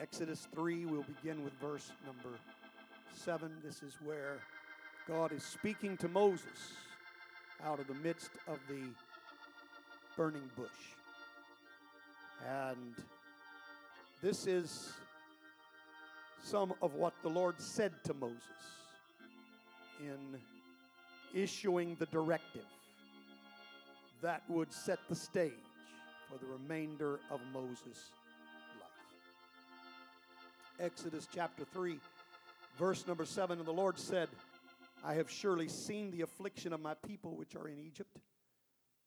Exodus 3, we'll begin with verse number 7. This is where God is speaking to Moses out of the midst of the burning bush. And this is some of what the Lord said to Moses in issuing the directive that would set the stage for the remainder of Moses'. Exodus chapter 3, verse number 7 And the Lord said, I have surely seen the affliction of my people which are in Egypt,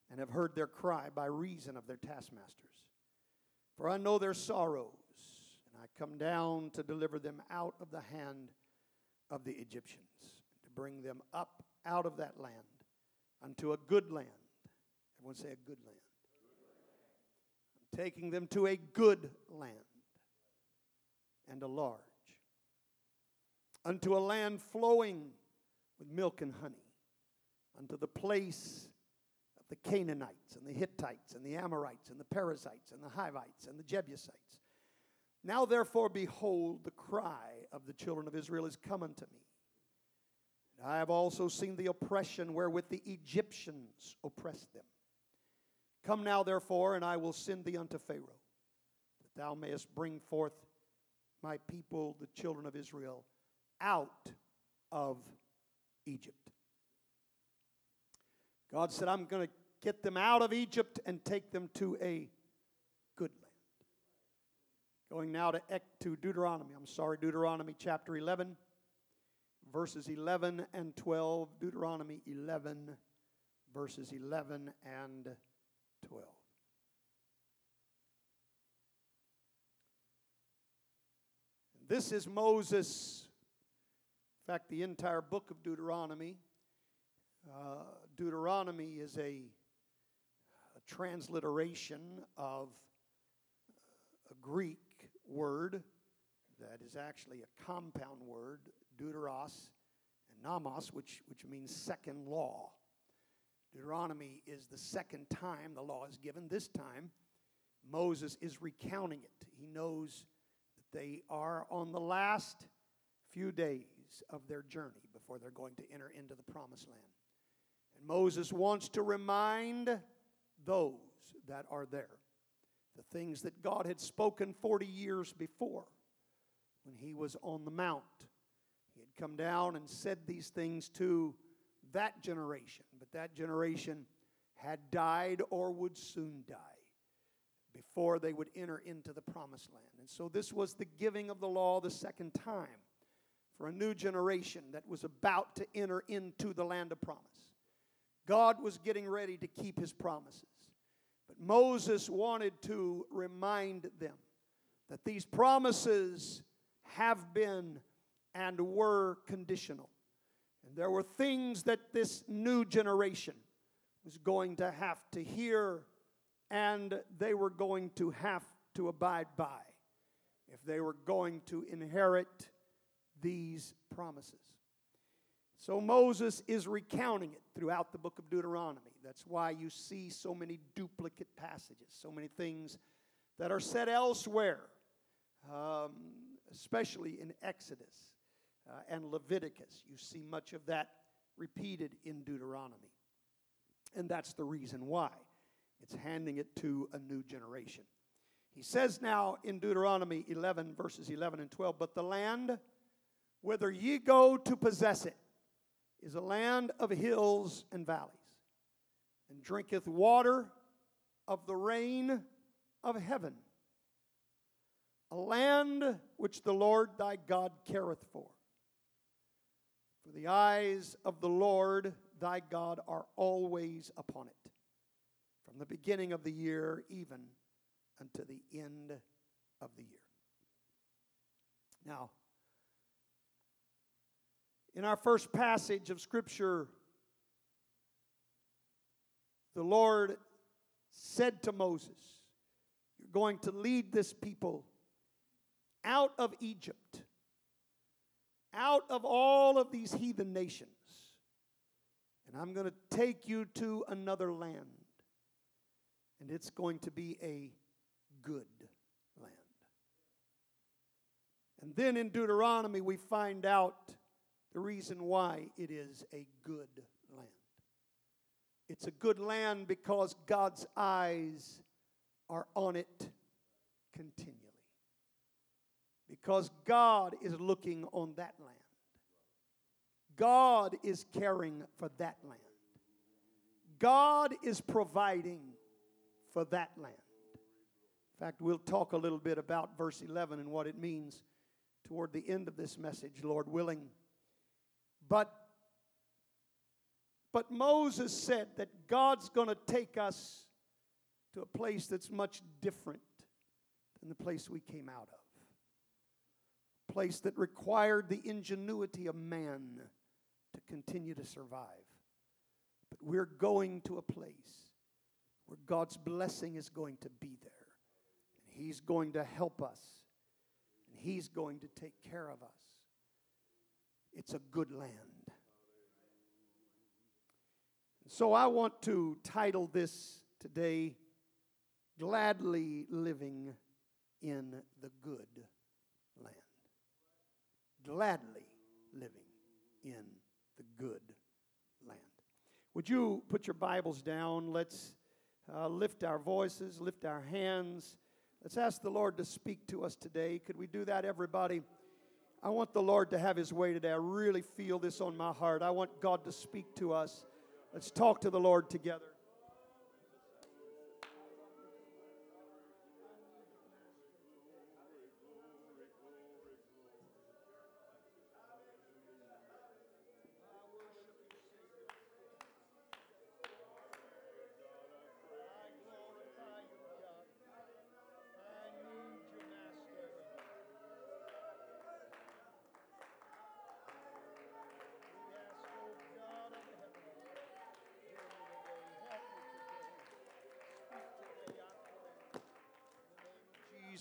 and have heard their cry by reason of their taskmasters. For I know their sorrows, and I come down to deliver them out of the hand of the Egyptians, to bring them up out of that land unto a good land. Everyone say a good land. I'm taking them to a good land and a large, unto a land flowing with milk and honey, unto the place of the Canaanites and the Hittites and the Amorites and the Perizzites and the Hivites and the Jebusites. Now, therefore, behold, the cry of the children of Israel is come unto me. And I have also seen the oppression wherewith the Egyptians oppressed them. Come now, therefore, and I will send thee unto Pharaoh, that thou mayest bring forth my people, the children of Israel, out of Egypt. God said, I'm going to get them out of Egypt and take them to a good land. Going now to, to Deuteronomy. I'm sorry, Deuteronomy chapter 11, verses 11 and 12. Deuteronomy 11, verses 11 and 12. This is Moses in fact, the entire book of Deuteronomy, uh, Deuteronomy is a, a, transliteration of a Greek word that is actually a compound word, deuteros and nomos, which, which means second law. Deuteronomy is the second time the law is given. This time, Moses is recounting it. He knows they are on the last few days of their journey before they're going to enter into the promised land. And Moses wants to remind those that are there the things that God had spoken 40 years before when he was on the mount. He had come down and said these things to that generation, but that generation had died or would soon die before they would enter into the promised land. And so this was the giving of the law the second time for a new generation that was about to enter into the land of promise. God was getting ready to keep his promises. But Moses wanted to remind them that these promises have been and were conditional. And there were things that this new generation was going to have to hear and they were going to have to abide by if they were going to inherit these promises. So Moses is recounting it throughout the book of Deuteronomy. That's why you see so many duplicate passages, so many things that are said elsewhere, um, especially in Exodus uh, and Leviticus. You see much of that repeated in Deuteronomy. And that's the reason why. It's handing it to a new generation. He says now in Deuteronomy 11, verses 11 and 12, but the land whither ye go to possess it is a land of hills and valleys, and drinketh water of the rain of heaven, a land which the Lord thy God careth for. For the eyes of the Lord thy God are always upon it, from the beginning of the year even unto the end of the year. Now, in our first passage of Scripture, the Lord said to Moses, You're going to lead this people out of Egypt, out of all of these heathen nations, and I'm going to take you to another land, and it's going to be a good land. And then in Deuteronomy, we find out the reason why it is a good land. It's a good land because God's eyes are on it continually. Because God is looking on that land. God is caring for that land. God is providing for that land. In fact, we'll talk a little bit about verse 11 and what it means toward the end of this message, Lord willing. But but Moses said that God's going to take us to a place that's much different than the place we came out of. Place that required the ingenuity of man to continue to survive. But we're going to a place where God's blessing is going to be there. And He's going to help us. And He's going to take care of us. It's a good land. So I want to title this today Gladly Living in the Good Land. Gladly living in the good land. Would you put your Bibles down? Let's uh, lift our voices, lift our hands. Let's ask the Lord to speak to us today. Could we do that, everybody? I want the Lord to have His way today. I really feel this on my heart. I want God to speak to us. Let's talk to the Lord together.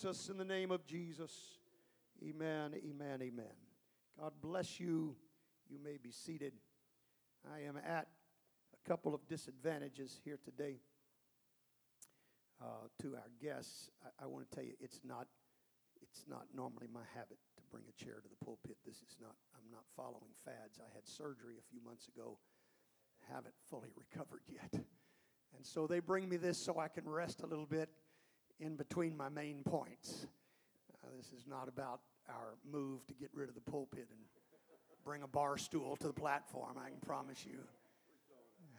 Jesus, in the name of Jesus. Amen, amen, amen. God bless you. You may be seated. I am at a couple of disadvantages here today uh, to our guests. I, I want to tell you, it's not, it's not normally my habit to bring a chair to the pulpit. This is not, I'm not following fads. I had surgery a few months ago, haven't fully recovered yet. And so they bring me this so I can rest a little bit in between my main points. Uh, this is not about our move to get rid of the pulpit and bring a bar stool to the platform, I can promise you.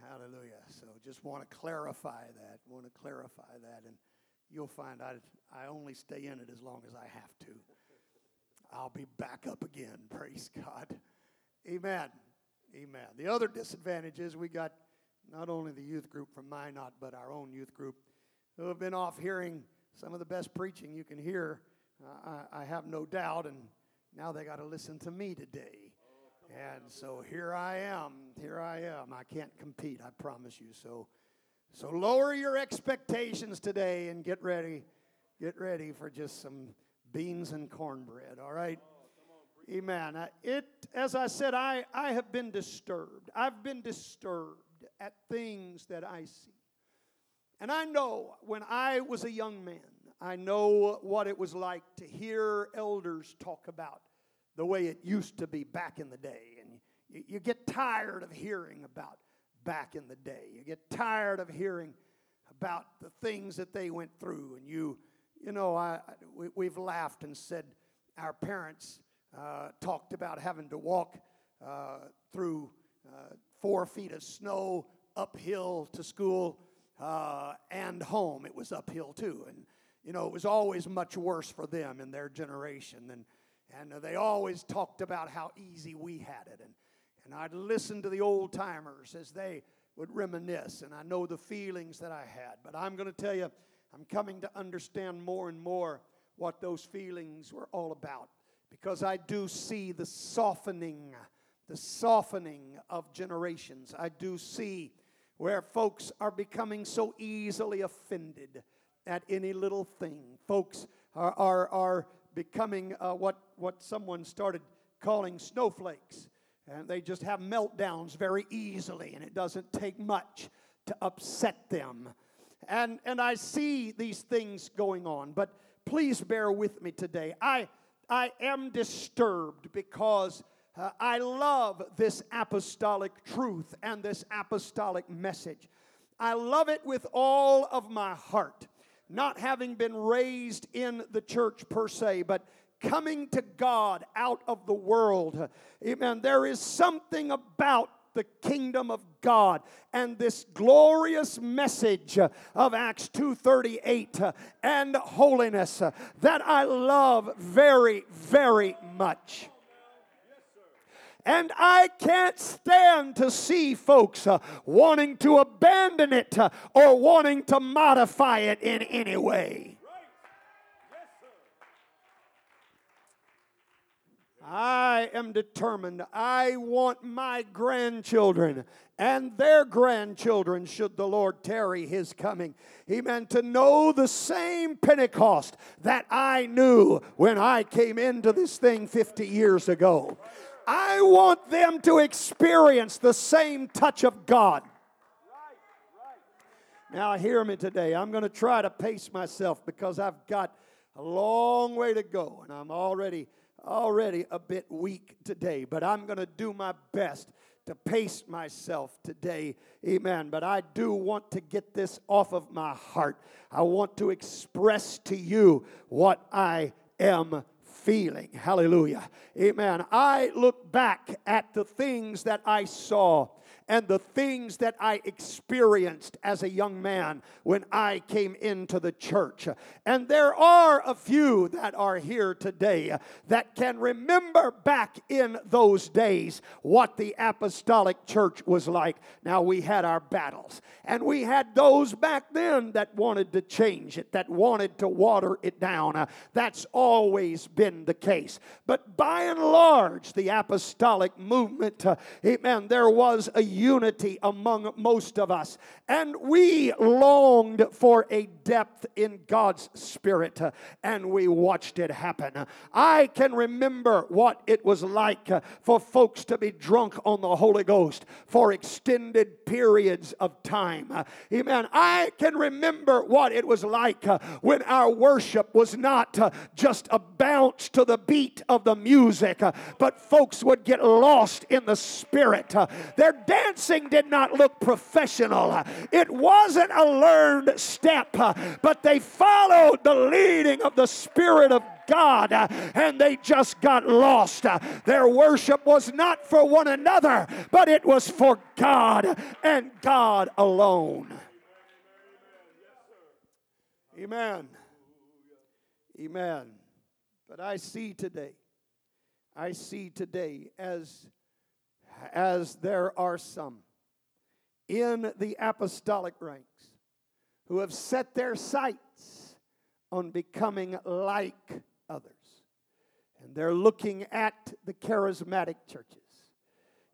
Hallelujah. So just want to clarify that. Want to clarify that. And you'll find I, I only stay in it as long as I have to. I'll be back up again. Praise God. Amen. Amen. The other disadvantage is we got not only the youth group from Minot, but our own youth group who have been off hearing some of the best preaching you can hear, uh, I, I, have no doubt, and now they got to listen to me today. And so here I am. Here I am. I can't compete, I promise you. So, so lower your expectations today and get ready. Get ready for just some beans and cornbread, all right? Amen. It, as I said, I, I have been disturbed. I've been disturbed at things that I see. And I know when I was a young man, I know what it was like to hear elders talk about the way it used to be back in the day. And you, you get tired of hearing about back in the day. You get tired of hearing about the things that they went through. And you, you know, I, we, we've laughed and said our parents uh, talked about having to walk uh, through uh, four feet of snow uphill to school uh, and home. It was uphill too. And, you know, it was always much worse for them in their generation. And, and they always talked about how easy we had it. And, and I'd listen to the old timers as they would reminisce, and I know the feelings that I had. But I'm going to tell you, I'm coming to understand more and more what those feelings were all about because I do see the softening, the softening of generations. I do see where folks are becoming so easily offended at any little thing. Folks are, are, are becoming uh, what, what someone started calling snowflakes. And they just have meltdowns very easily, and it doesn't take much to upset them. And, and I see these things going on, but please bear with me today. I, I am disturbed because uh, I love this apostolic truth and this apostolic message. I love it with all of my heart. Not having been raised in the church per se, but coming to God out of the world. Amen. There is something about the kingdom of God and this glorious message of Acts 2:38 and holiness that I love very very much. And I can't stand to see folks uh, wanting to abandon it uh, or wanting to modify it in any way. I am determined. I want my grandchildren and their grandchildren, should the Lord tarry his coming, amen, to know the same Pentecost that I knew when I came into this thing 50 years ago. I want them to experience the same touch of God. Now, hear me today. I'm going to try to pace myself because I've got a long way to go and I'm already already a bit weak today, but I'm going to do my best to pace myself today. Amen. But I do want to get this off of my heart. I want to express to you what I am feeling. Hallelujah. Amen. I look back at the things that I saw and the things that I experienced as a young man when I came into the church. And there are a few that are here today that can remember back in those days what the apostolic church was like. Now, we had our battles, and we had those back then that wanted to change it, that wanted to water it down. Uh, that's always been the case. But by and large, the apostolic movement, uh, amen, there was a unity among most of us. And we longed for a depth in God's Spirit, and we watched it happen. I can remember what it was like for folks to be drunk on the Holy Ghost for extended periods of time. Amen. I can remember what it was like when our worship was not just a bounce to the beat of the music, but folks would get lost in the Spirit. Their dancing did not look professional. It wasn't a learned step, but they followed the leading of the Spirit of God and they just got lost. Their worship was not for one another, but it was for God and God alone. Amen. Amen. But I see today, I see today as as there are some in the apostolic ranks who have set their sights on becoming like others. And they're looking at the charismatic churches,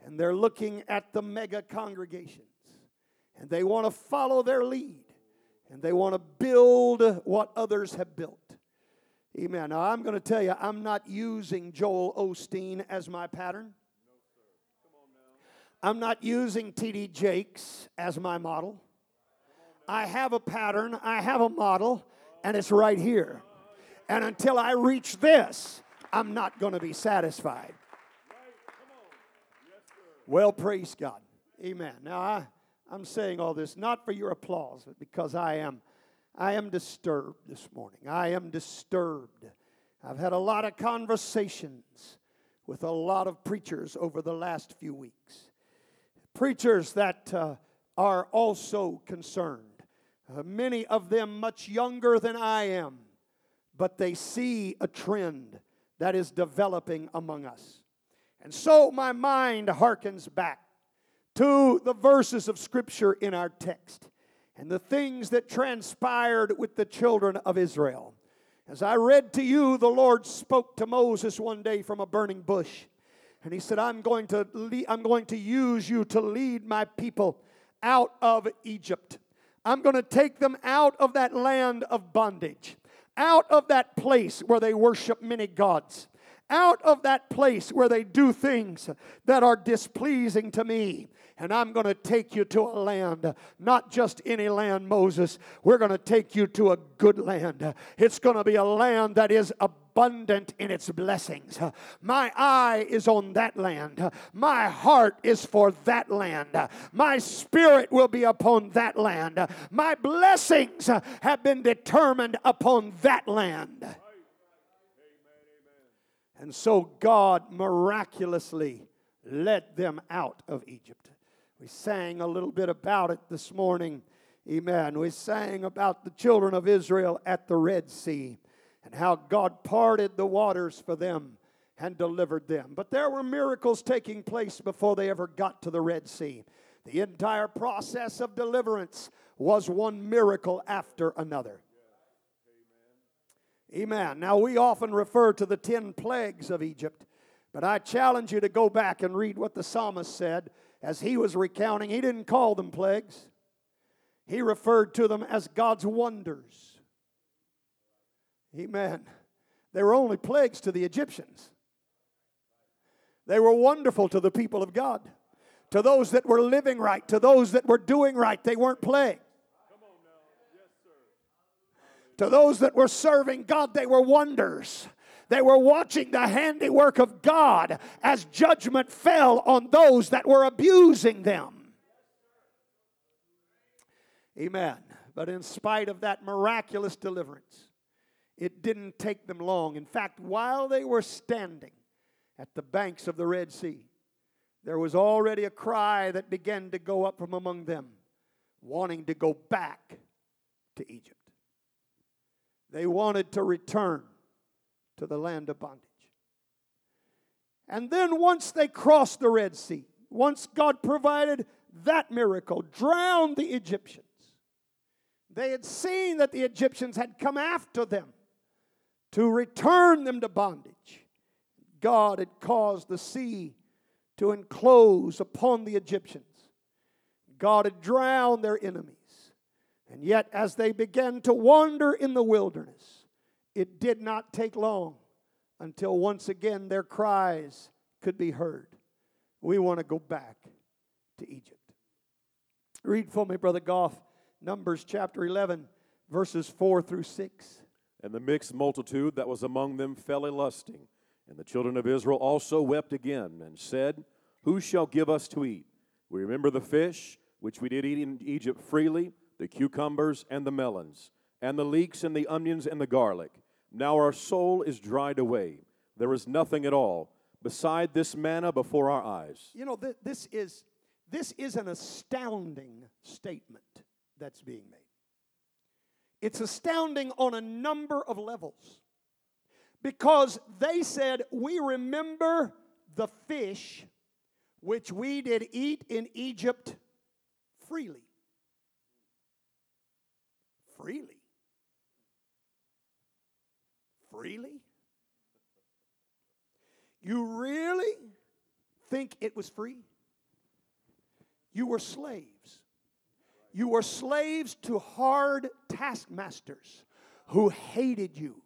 and they're looking at the mega congregations, and they want to follow their lead, and they want to build what others have built. Amen. Now, I'm going to tell you, I'm not using Joel Osteen as my pattern. I'm not using T.D. Jakes as my model. I have a pattern, I have a model, and it's right here. And until I reach this, I'm not going to be satisfied. Well, praise God. Amen. Now, I, I'm saying all this not for your applause, but because I am, I am disturbed this morning. I am disturbed. I've had a lot of conversations with a lot of preachers over the last few weeks preachers that uh, are also concerned. Uh, many of them much younger than I am, but they see a trend that is developing among us. And so my mind harkens back to the verses of Scripture in our text and the things that transpired with the children of Israel. As I read to you, the Lord spoke to Moses one day from a burning bush. And he said, I'm going to, lead, I'm going to use you to lead my people out of Egypt. I'm going to take them out of that land of bondage, out of that place where they worship many gods, out of that place where they do things that are displeasing to me. And I'm going to take you to a land, not just any land, Moses. We're going to take you to a good land. It's going to be a land that is a abundant in its blessings. My eye is on that land. My heart is for that land. My spirit will be upon that land. My blessings have been determined upon that land. And so God miraculously led them out of Egypt. We sang a little bit about it this morning. Amen. We sang about the children of Israel at the Red Sea and how God parted the waters for them and delivered them. But there were miracles taking place before they ever got to the Red Sea. The entire process of deliverance was one miracle after another. Amen. Now, we often refer to the 10 plagues of Egypt, but I challenge you to go back and read what the psalmist said as he was recounting. He didn't call them plagues, he referred to them as God's wonders. Amen. They were only plagues to the Egyptians, they were wonderful to the people of God. To those that were living right, to those that were doing right, they weren't plagues. To those that were serving God, they were wonders. They were watching the handiwork of God as judgment fell on those that were abusing them. Amen. But in spite of that miraculous deliverance, it didn't take them long. In fact, while they were standing at the banks of the Red Sea, there was already a cry that began to go up from among them, wanting to go back to Egypt. They wanted to return to the land of bondage. And then once they crossed the Red Sea, once God provided that miracle, drowned the Egyptians, they had seen that the Egyptians had come after them to return them to bondage. God had caused the sea to enclose upon the Egyptians. God had drowned their enemies. And yet, as they began to wander in the wilderness, it did not take long until once again their cries could be heard. We want to go back to Egypt. Read for me, Brother Goff, Numbers chapter 11, verses 4 through 6. And the mixed multitude that was among them fell a lusting. And the children of Israel also wept again and said, Who shall give us to eat? We remember the fish which we did eat in Egypt freely the cucumbers and the melons, and the leeks and the onions and the garlic. Now our soul is dried away. There is nothing at all beside this manna before our eyes. You know, th- this is this is an astounding statement that's being made. It's astounding on a number of levels. Because they said, We remember the fish which we did eat in Egypt freely freely. Freely? You really think it was free? You were slaves. You were slaves to hard taskmasters who hated you,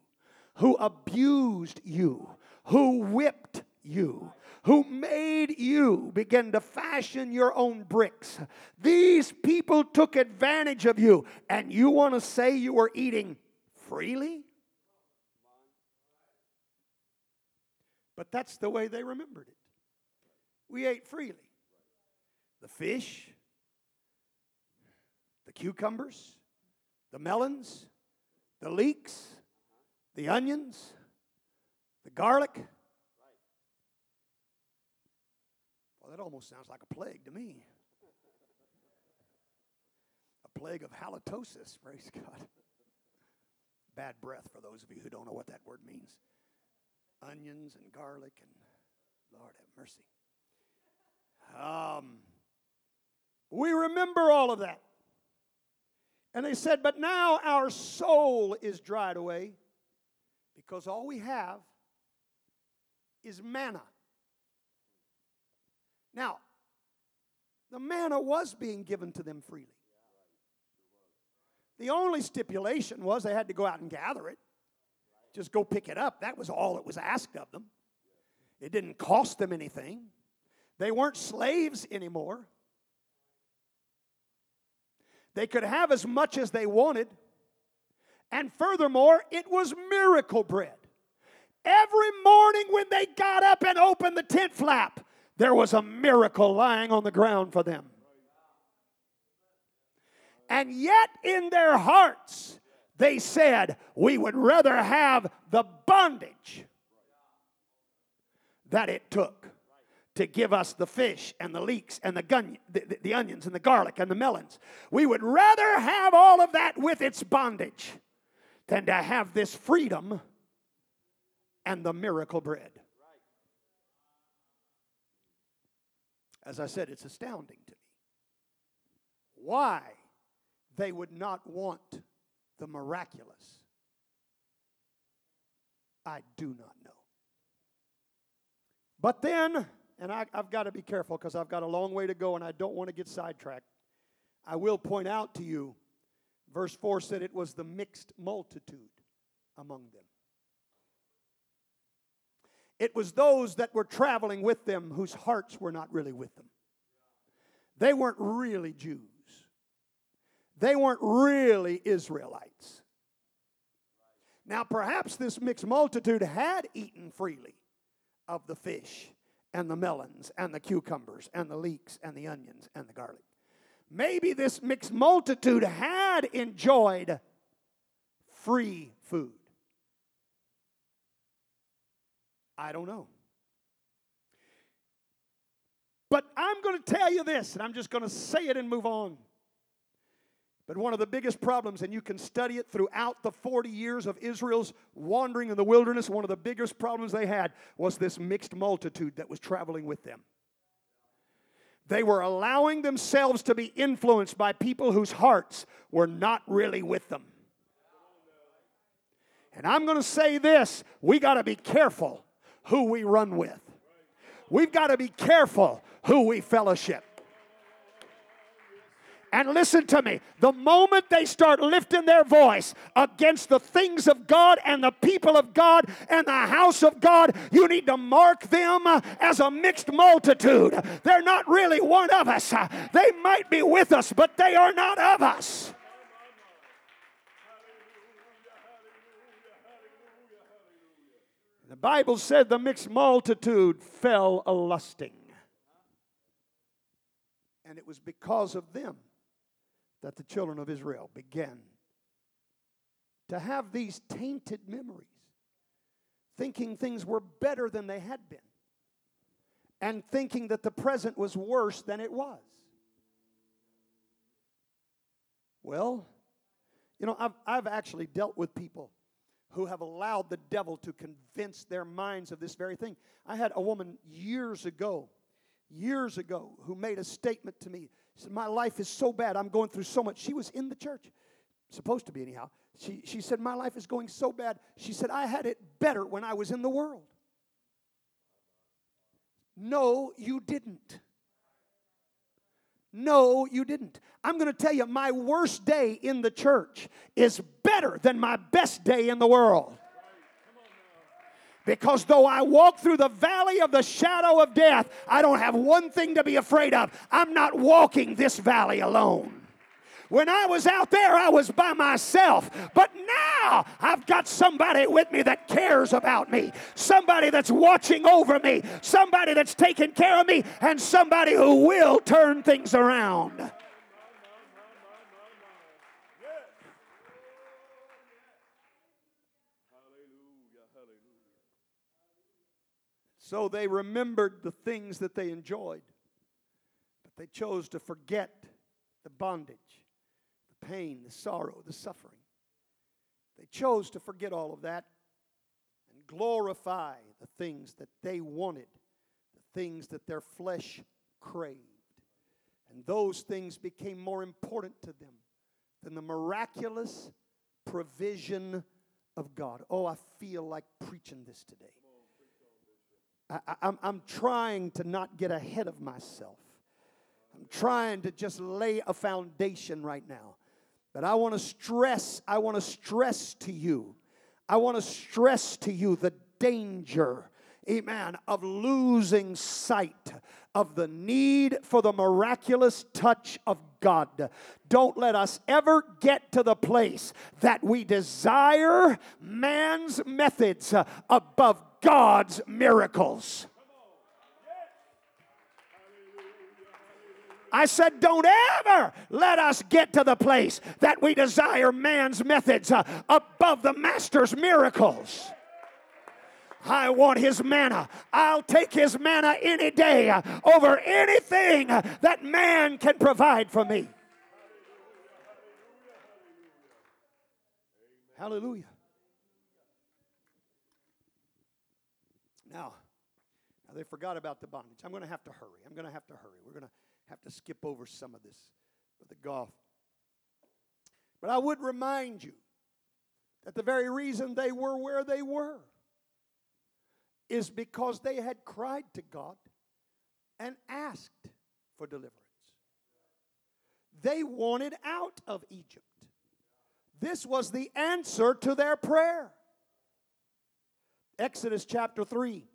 who abused you, who whipped you, who made you begin to fashion your own bricks. These people took advantage of you, and you want to say you were eating freely? But that's the way they remembered it. We ate freely. The fish, the cucumbers, the melons, the leeks, the onions, the garlic. Well, that almost sounds like a plague to me. A plague of halitosis, praise God. Bad breath for those of you who don't know what that word means. Onions and garlic and Lord have mercy. Um, we remember all of that. And they said, But now our soul is dried away because all we have is manna. Now, the manna was being given to them freely. The only stipulation was they had to go out and gather it. Just go pick it up. That was all that was asked of them. It didn't cost them anything. They weren't slaves anymore. They could have as much as they wanted. And furthermore, it was miracle bread. Every morning when they got up and opened the tent flap, there was a miracle lying on the ground for them. And yet, in their hearts, they said, We would rather have the bondage that it took to give us the fish and the leeks and the, gun, the, the, the onions and the garlic and the melons. We would rather have all of that with its bondage than to have this freedom and the miracle bread. As I said, it's astounding to me why they would not want the miraculous. I do not know. But then, and I, have got to be careful because I've got a long way to go and I don't want to get sidetracked. I will point out to you, verse 4 said it was the mixed multitude among them. It was those that were traveling with them whose hearts were not really with them. They weren't really Jews, they weren't really Israelites. Now, perhaps this mixed multitude had eaten freely of the fish and the melons and the cucumbers and the leeks and the onions and the garlic. Maybe this mixed multitude had enjoyed free food. I don't know. But I'm going to tell you this, and I'm just going to say it and move on. But one of the biggest problems, and you can study it throughout the 40 years of Israel's wandering in the wilderness, one of the biggest problems they had was this mixed multitude that was traveling with them. They were allowing themselves to be influenced by people whose hearts were not really with them. And I'm going to say this we got to be careful who we run with. We've got to be careful who we fellowship. And listen to me the moment they start lifting their voice against the things of God and the people of God and the house of God, you need to mark them as a mixed multitude. They're not really one of us. They might be with us, but they are not of us. The Bible said the mixed multitude fell a lusting. And it was because of them that the children of Israel began to have these tainted memories, thinking things were better than they had been, and thinking that the present was worse than it was. Well, you know, I've, I've actually dealt with people who have allowed the devil to convince their minds of this very thing. I had a woman years ago, years ago, who made a statement to me. Said, My life is so bad. I'm going through so much. She was in the church, supposed to be anyhow. She, she said, My life is going so bad. She said, I had it better when I was in the world. No, you didn't. No, you didn't. I'm going to tell you, my worst day in the church is better than my best day in the world. Because though I walk through the valley of the shadow of death, I don't have one thing to be afraid of. I'm not walking this valley alone. When I was out there, I was by myself. But now I've got somebody with me that cares about me, somebody that's watching over me, somebody that's taking care of me, and somebody who will turn things around. So they remembered the things that they enjoyed, but they chose to forget the bondage the pain, the sorrow, the suffering. They chose to forget all of that and glorify the things that they wanted, the things that their flesh craved. And those things became more important to them than the miraculous provision of God. Oh, I feel like preaching this today. I, am I'm trying to not get ahead of myself. I'm trying to just lay a foundation right now. But I want to stress, I want to stress to you, I want to stress to you the danger, amen, of losing sight of the need for the miraculous touch of God. Don't let us ever get to the place that we desire man's methods above God's miracles. I said, don't ever let us get to the place that we desire man's methods uh, above the Master's miracles. I want his manna. I'll take his manna any day uh, over anything uh, that man can provide for me. Hallelujah. Now, now they forgot about the bondage. I'm going to have to hurry. I'm going to have to hurry. We're going to have to skip over some of this, the golf. But I would remind you that the very reason they were where they were is because they had cried to God and asked for deliverance. They wanted out of Egypt. This was the answer to their prayer. Exodus chapter 3,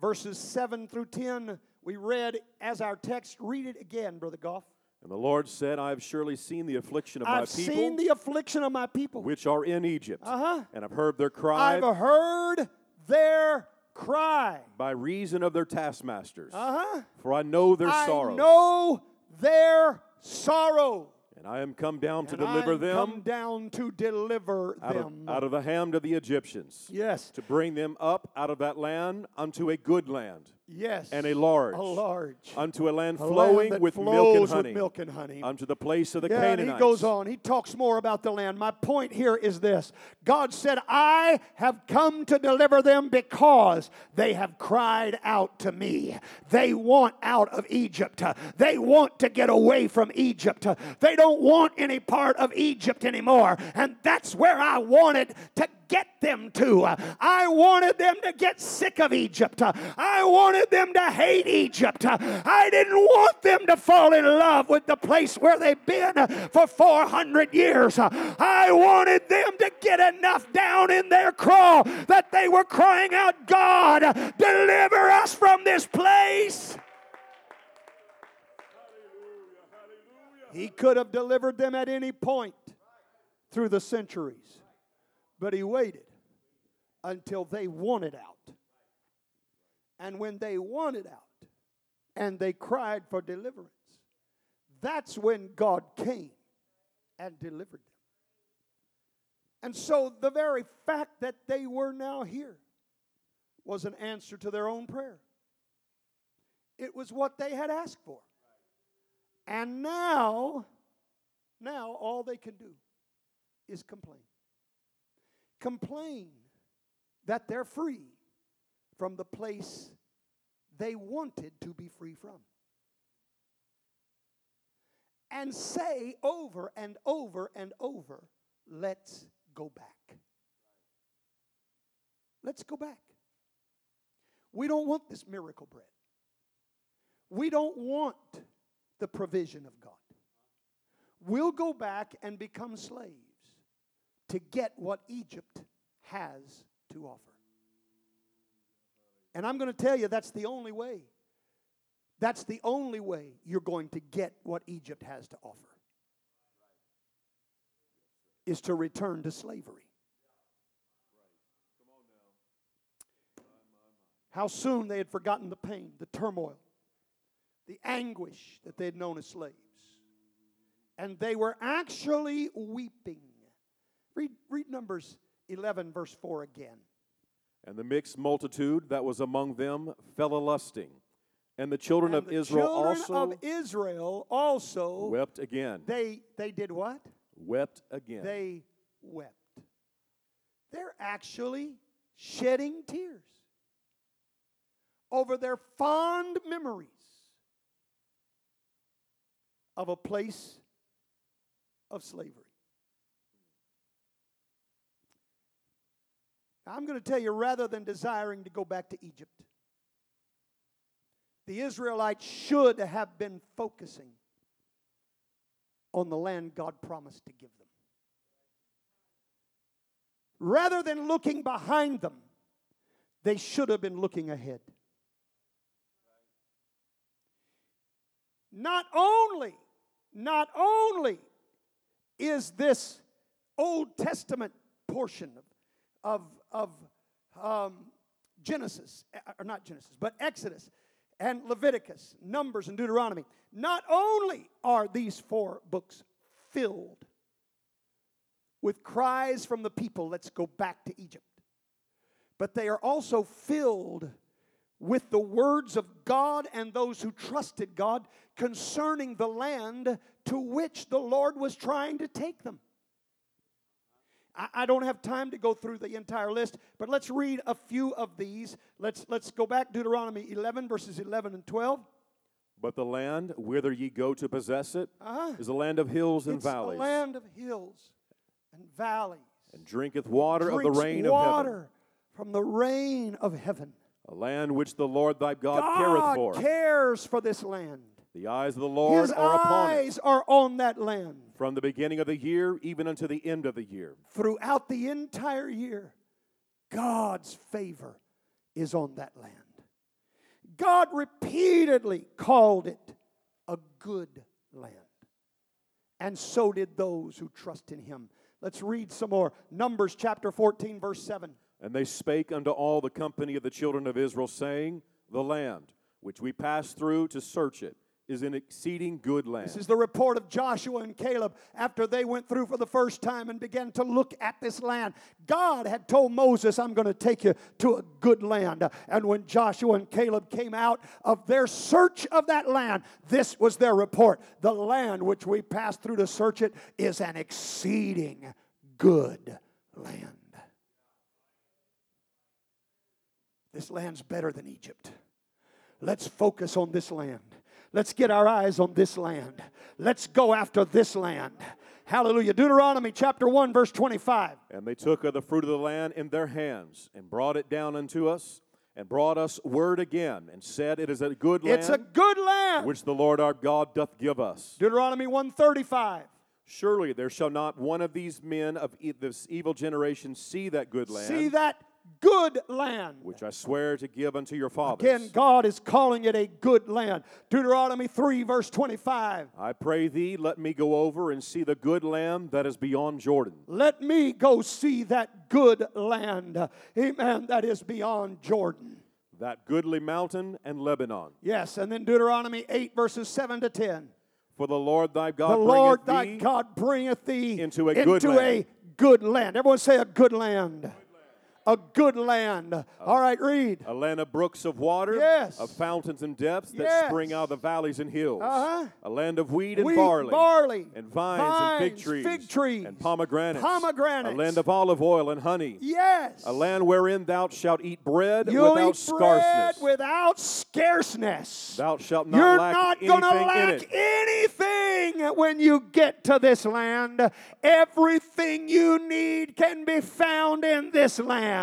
verses 7 through 10 we read as our text. Read it again, Brother Goff. And the Lord said, I have surely seen the affliction of I've my people. seen the affliction of my people. Which are in Egypt. Uh-huh. And I've heard their cry. I've heard their cry. By reason of their taskmasters. Uh-huh. For I know their I sorrows. know their sorrow. And I am come down to And deliver I'm them come down to deliver out them. of, out of the hand of the Egyptians. yes. To bring them up out of that land unto a good land. Yes. And a large. A large. Unto a land A flowing land with milk and honey. With milk and honey. Unto the place of the yeah, and he goes on. He talks more about the land. My point here is this God said, I have come to deliver them because they have cried out to me. They want out of Egypt. They want to get away from Egypt. They don't want any part of Egypt anymore. And that's where I wanted to get them to. I wanted them to get sick of Egypt. I wanted them to hate Egypt. I didn't want them to fall in love with the place where they've been for 400 years. I wanted them to get enough down in their crawl that they were crying out, God, deliver us from this place. He could have delivered them at any point through the centuries. But he waited until they wanted out. And when they wanted out and they cried for deliverance, that's when God came and delivered them. And so the very fact that they were now here was an answer to their own prayer. It was what they had asked for. And now, now all they can do is complain complain that they're free from the place they wanted to be free from. And say over and over and over, let's go back. Let's go back. We don't want this miracle bread. We don't want the provision of God. We'll go back and become slaves to get what Egypt has to offer. And I'm going to tell you that's the only way. That's the only way you're going to get what Egypt has to offer. Is to return to slavery. How soon they had forgotten the pain, the turmoil, the anguish that they had known as slaves. And they were actually weeping Read, read Numbers 11, verse 4 again. And the mixed multitude that was among them fell a lusting. And the children and of the Israel children also of Israel also wept again. They they did what? Wept again. They wept. They're actually shedding tears over their fond memories of a place of slavery. I'm going to tell you rather than desiring to go back to Egypt, the Israelites should have been focusing on the land God promised to give them. Rather than looking behind them, they should have been looking ahead. Not only, not only is this Old Testament portion of, of, of um, Genesis, uh, or not Genesis, but Exodus and Leviticus, Numbers, and Deuteronomy, not only are these four books filled with cries from the people, let's go back to Egypt, but they are also filled with the words of God and those who trusted God concerning the land to which the Lord was trying to take them. I, don't have time to go through the entire list, but let's read a few of these. Let's, let's go back Deuteronomy 11, verses 11 and 12. But the land whither ye go to possess it Uh-huh. is a land of hills and It's valleys, a land of hills and valleys. and drinketh water of the rain of water heaven. from the rain of heaven. A land which the Lord thy God, careth God for. cares for this land. The eyes of the Lord His are upon it eyes are on that land from the beginning of the year even unto the end of the year. throughout the entire year. God's favor is on that land. God repeatedly called it a good land. And so did those who trust in him. Let's read some more. Numbers chapter 14, verse 7. And they spake unto all the company of the children of Israel, saying, The land which we passed through to search it is an exceeding good land. This is the report of Joshua and Caleb after they went through for the first time and began to look at this land. God had told Moses, I'm going to take you to a good land. And when Joshua and Caleb came out of their search of that land, this was their report. The land which we passed through to search it is an exceeding good land. This land's better than Egypt. Let's focus on this land. Let's get our eyes on this land. Let's go after this land. Hallelujah. Deuteronomy chapter 1, verse 25. And they took of the fruit of the land in their hands, and brought it down unto us, and brought us word again, and said, It is a good land It's a good land. which the Lord our God doth give us. Deuteronomy 135. Surely there shall not one of these men of e- this evil generation see that good land, See that good land. which I swear to give unto your fathers. Again, God is calling it a good land. Deuteronomy 3, verse 25. I pray thee, let me go over and see the good land that is beyond Jordan. Let me go see that good land. Amen. That is beyond Jordan. that goodly mountain and Lebanon. Yes, and then Deuteronomy 8, verses 7 to 10. For the Lord thy God the Lord thy God bringeth thee into a good into a land. good land. Everyone say a good land. A good land. All right, read. a land of brooks of water, Yes. of fountains and depths that Yes. spring out of the valleys and hills. Uh-huh. A land of wheat and Wheat, barley, barley, and vines, and fig vines, trees, fig trees, and pomegranates. pomegranates. A land of olive oil and honey. Yes. A land wherein thou shalt eat bread You'll without eat bread scarceness. without scarceness. Thou shalt not You're lack not going to lack anything when you get to this land. Everything you need can be found in this land.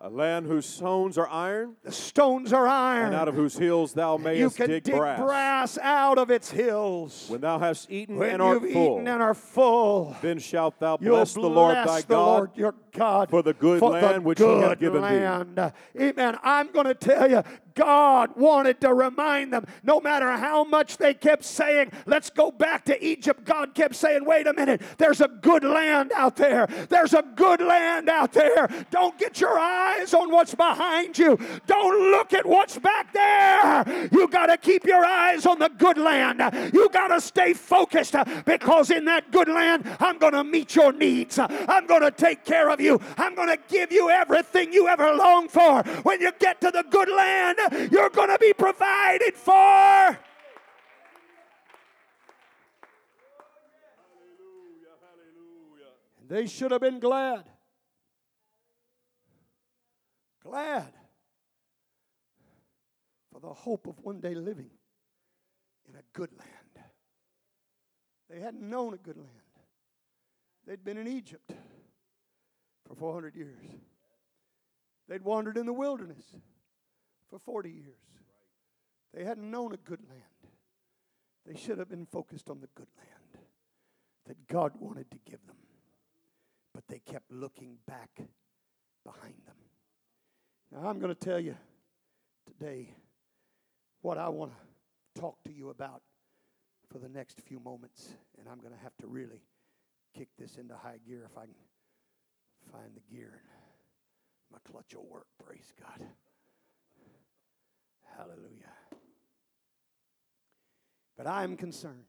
A land whose stones are iron, The stones are iron. and out of whose hills thou you mayest can dig, dig brass. brass out of its hills. When thou hast eaten When and art you've full, eaten and are full, then shalt thou bless the Lord thy the God Lord your God for the good for land the which he hath good given thee. Amen. I'm going to tell you, God wanted to remind them, no matter how much they kept saying, let's go back to Egypt, God kept saying, wait a minute, there's a good land out there. There's a good land out there. Don't get your eyes on what's behind you. Don't look at what's back there. You got to keep your eyes on the good land. You got to stay focused because in that good land, I'm going to meet your needs. I'm going to take care of you. I'm going to give you everything you ever longed for. When you get to the good land, you're going to be provided for. They should have been glad. Glad for the hope of one day living in a good land. They hadn't known a good land. They'd been in Egypt for 400 years. They'd wandered in the wilderness for 40 years. They hadn't known a good land. They should have been focused on the good land that God wanted to give them. But they kept looking back behind them. Now, I'm going to tell you today what I want to talk to you about for the next few moments, and I'm going to have to really kick this into high gear if I can find the gear. And my clutch will work. Praise God. Hallelujah. But I'm concerned.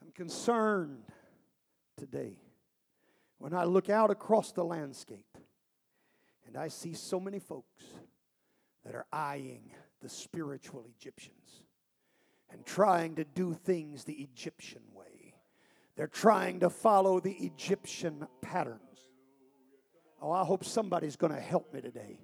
I'm concerned today when I look out across the landscape and I see so many folks that are eyeing the spiritual Egyptians and trying to do things the Egyptian way. They're trying to follow the Egyptian patterns. Oh, I hope somebody's going to help me today.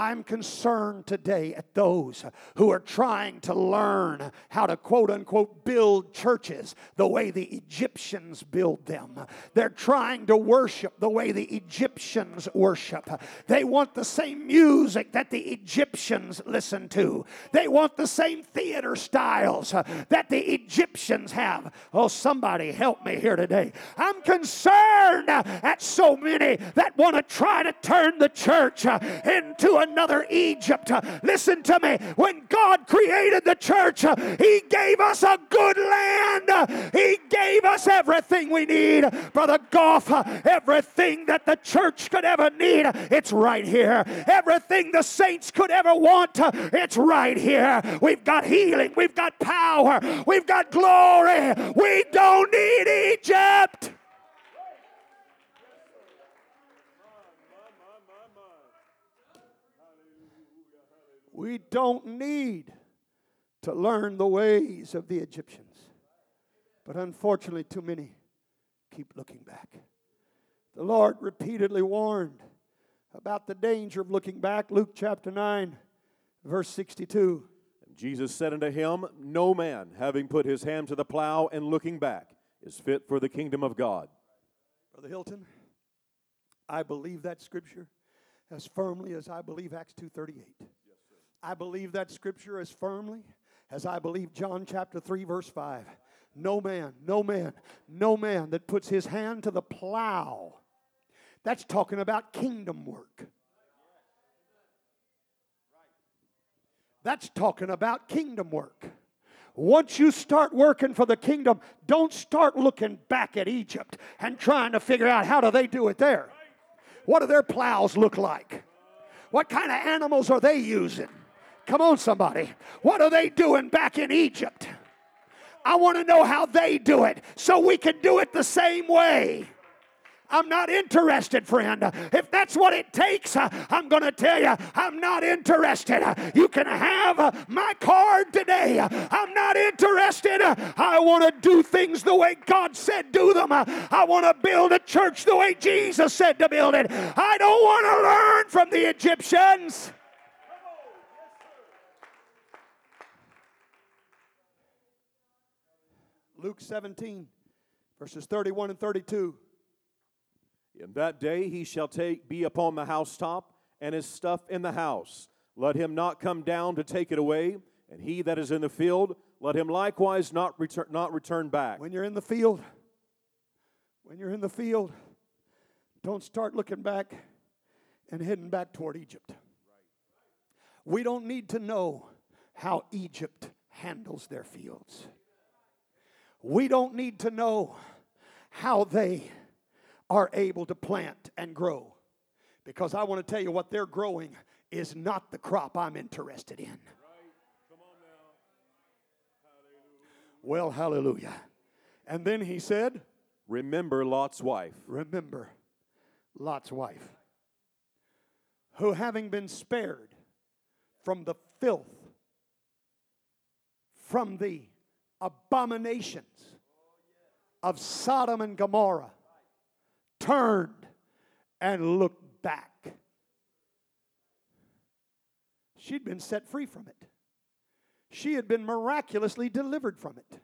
I'm concerned today at those who are trying to learn how to quote unquote build churches the way the Egyptians build them. They're trying to worship the way the Egyptians worship. They want the same music that the Egyptians listen to, they want the same theater styles that the Egyptians have. Oh, somebody help me here today. I'm concerned at so many that want to try to turn the church into another Egypt. Listen to me. When God created the church, He gave us a good land. He gave us everything we need. Brother Goff, everything that the church could ever need, it's right here. Everything the saints could ever want, it's right here. We've got healing, we've got power, we've got glory. We don't need Egypt. We don't need to learn the ways of the Egyptians. But unfortunately, too many keep looking back. The Lord repeatedly warned about the danger of looking back. Luke chapter 9, verse 62. Jesus said unto him, No man, having put his hand to the plow and looking back, is fit for the kingdom of God. Brother Hilton, I believe that scripture as firmly as I believe Acts 2:38. I believe that scripture as firmly as I believe John chapter 3, verse 5. No man, no man, no man that puts his hand to the plow. That's talking about kingdom work. That's talking about kingdom work. Once you start working for the kingdom, don't start looking back at Egypt and trying to figure out how do they do it there. What do their plows look like? What kind of animals are they using? Come on, somebody. What are they doing back in Egypt? I want to know how they do it so we can do it the same way. I'm not interested, friend. If that's what it takes, uh, I'm going to tell you, I'm not interested. You can have my card today. I'm not interested. I want to do things the way God said do them. I want to build a church the way Jesus said to build it. I don't want to learn from the Egyptians. Luke 17, verses 31 and 32. In that day he shall take be upon the housetop, and his stuff in the house. Let him not come down to take it away, and he that is in the field, let him likewise not return, not return back. When you're in the field, when you're in the field, don't start looking back and heading back toward Egypt. We don't need to know how Egypt handles their fields. We don't need to know how they are able to plant and grow because I want to tell you what they're growing is not the crop I'm interested in. Well, hallelujah. And then he said, Remember Lot's wife. Remember Lot's wife, who having been spared from the filth, from the abominations of Sodom and Gomorrah turned and looked back. She'd been set free from it. She had been miraculously delivered from it.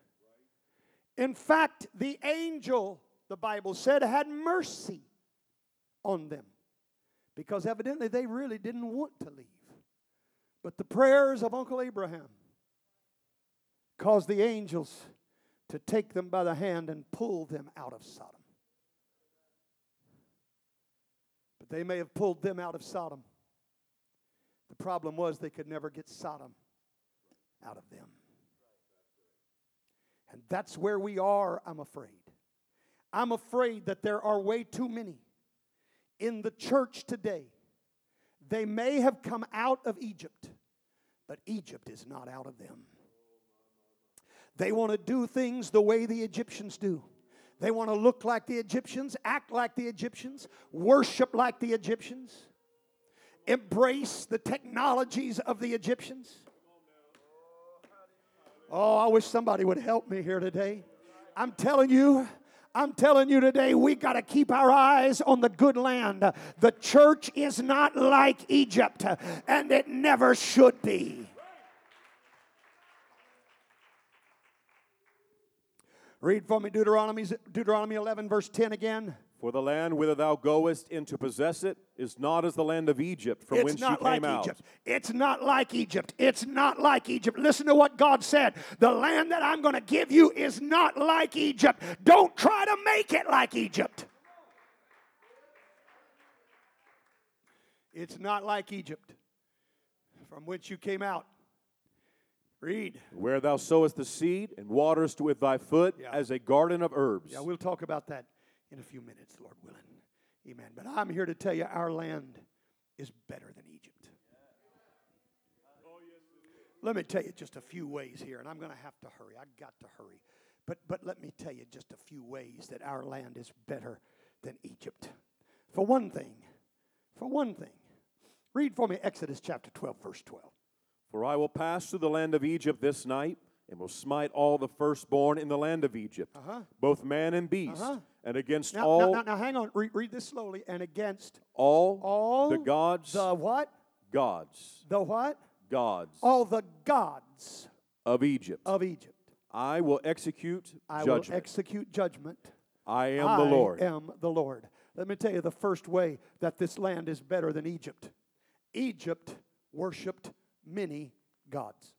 In fact, the angel, the Bible said, had mercy on them because evidently they really didn't want to leave. But the prayers of Uncle Abraham caused the angels to take them by the hand and pull them out of Sodom. But they may have pulled them out of Sodom. The problem was they could never get Sodom out of them. And that's where we are, I'm afraid. I'm afraid that there are way too many in the church today. They may have come out of Egypt, but Egypt is not out of them. They want to do things the way the Egyptians do. They want to look like the Egyptians, act like the Egyptians, worship like the Egyptians, embrace the technologies of the Egyptians. Oh, I wish somebody would help me here today. I'm telling you, I'm telling you today, we got to keep our eyes on the good land. The church is not like Egypt, and it never should be. Read for me Deuteronomy, Deuteronomy 11, verse 10 again. For the land whither thou goest in to possess it is not as the land of Egypt from it's whence not you like came out. Egypt. It's not like Egypt. It's not like Egypt. Listen to what God said. The land that I'm going to give you is not like Egypt. Don't try to make it like Egypt. It's not like Egypt from which you came out. Read. Where thou sowest the seed and waterest with thy foot Yeah. as a garden of herbs. Yeah, we'll talk about that in a few minutes, Lord willing. Amen. But I'm here to tell you our land is better than Egypt. Let me tell you just a few ways here, and I'm going to have to hurry. I got to hurry. But, but let me tell you just a few ways that our land is better than Egypt. For one thing, for one thing, read for me Exodus chapter 12, verse 12. For I will pass through the land of Egypt this night, and will smite all the firstborn in the land of Egypt, Uh-huh. both man and beast, Uh-huh. and against Now, all now, now, now hang on. Read, read this slowly. And against all, all the gods, the what? gods, The what? gods all the gods of Egypt. of Egypt. I will execute I judgment. will execute judgment. I am I the Lord. I am the Lord. Let me tell you the first way that this land is better than Egypt. Egypt worshipped many gods.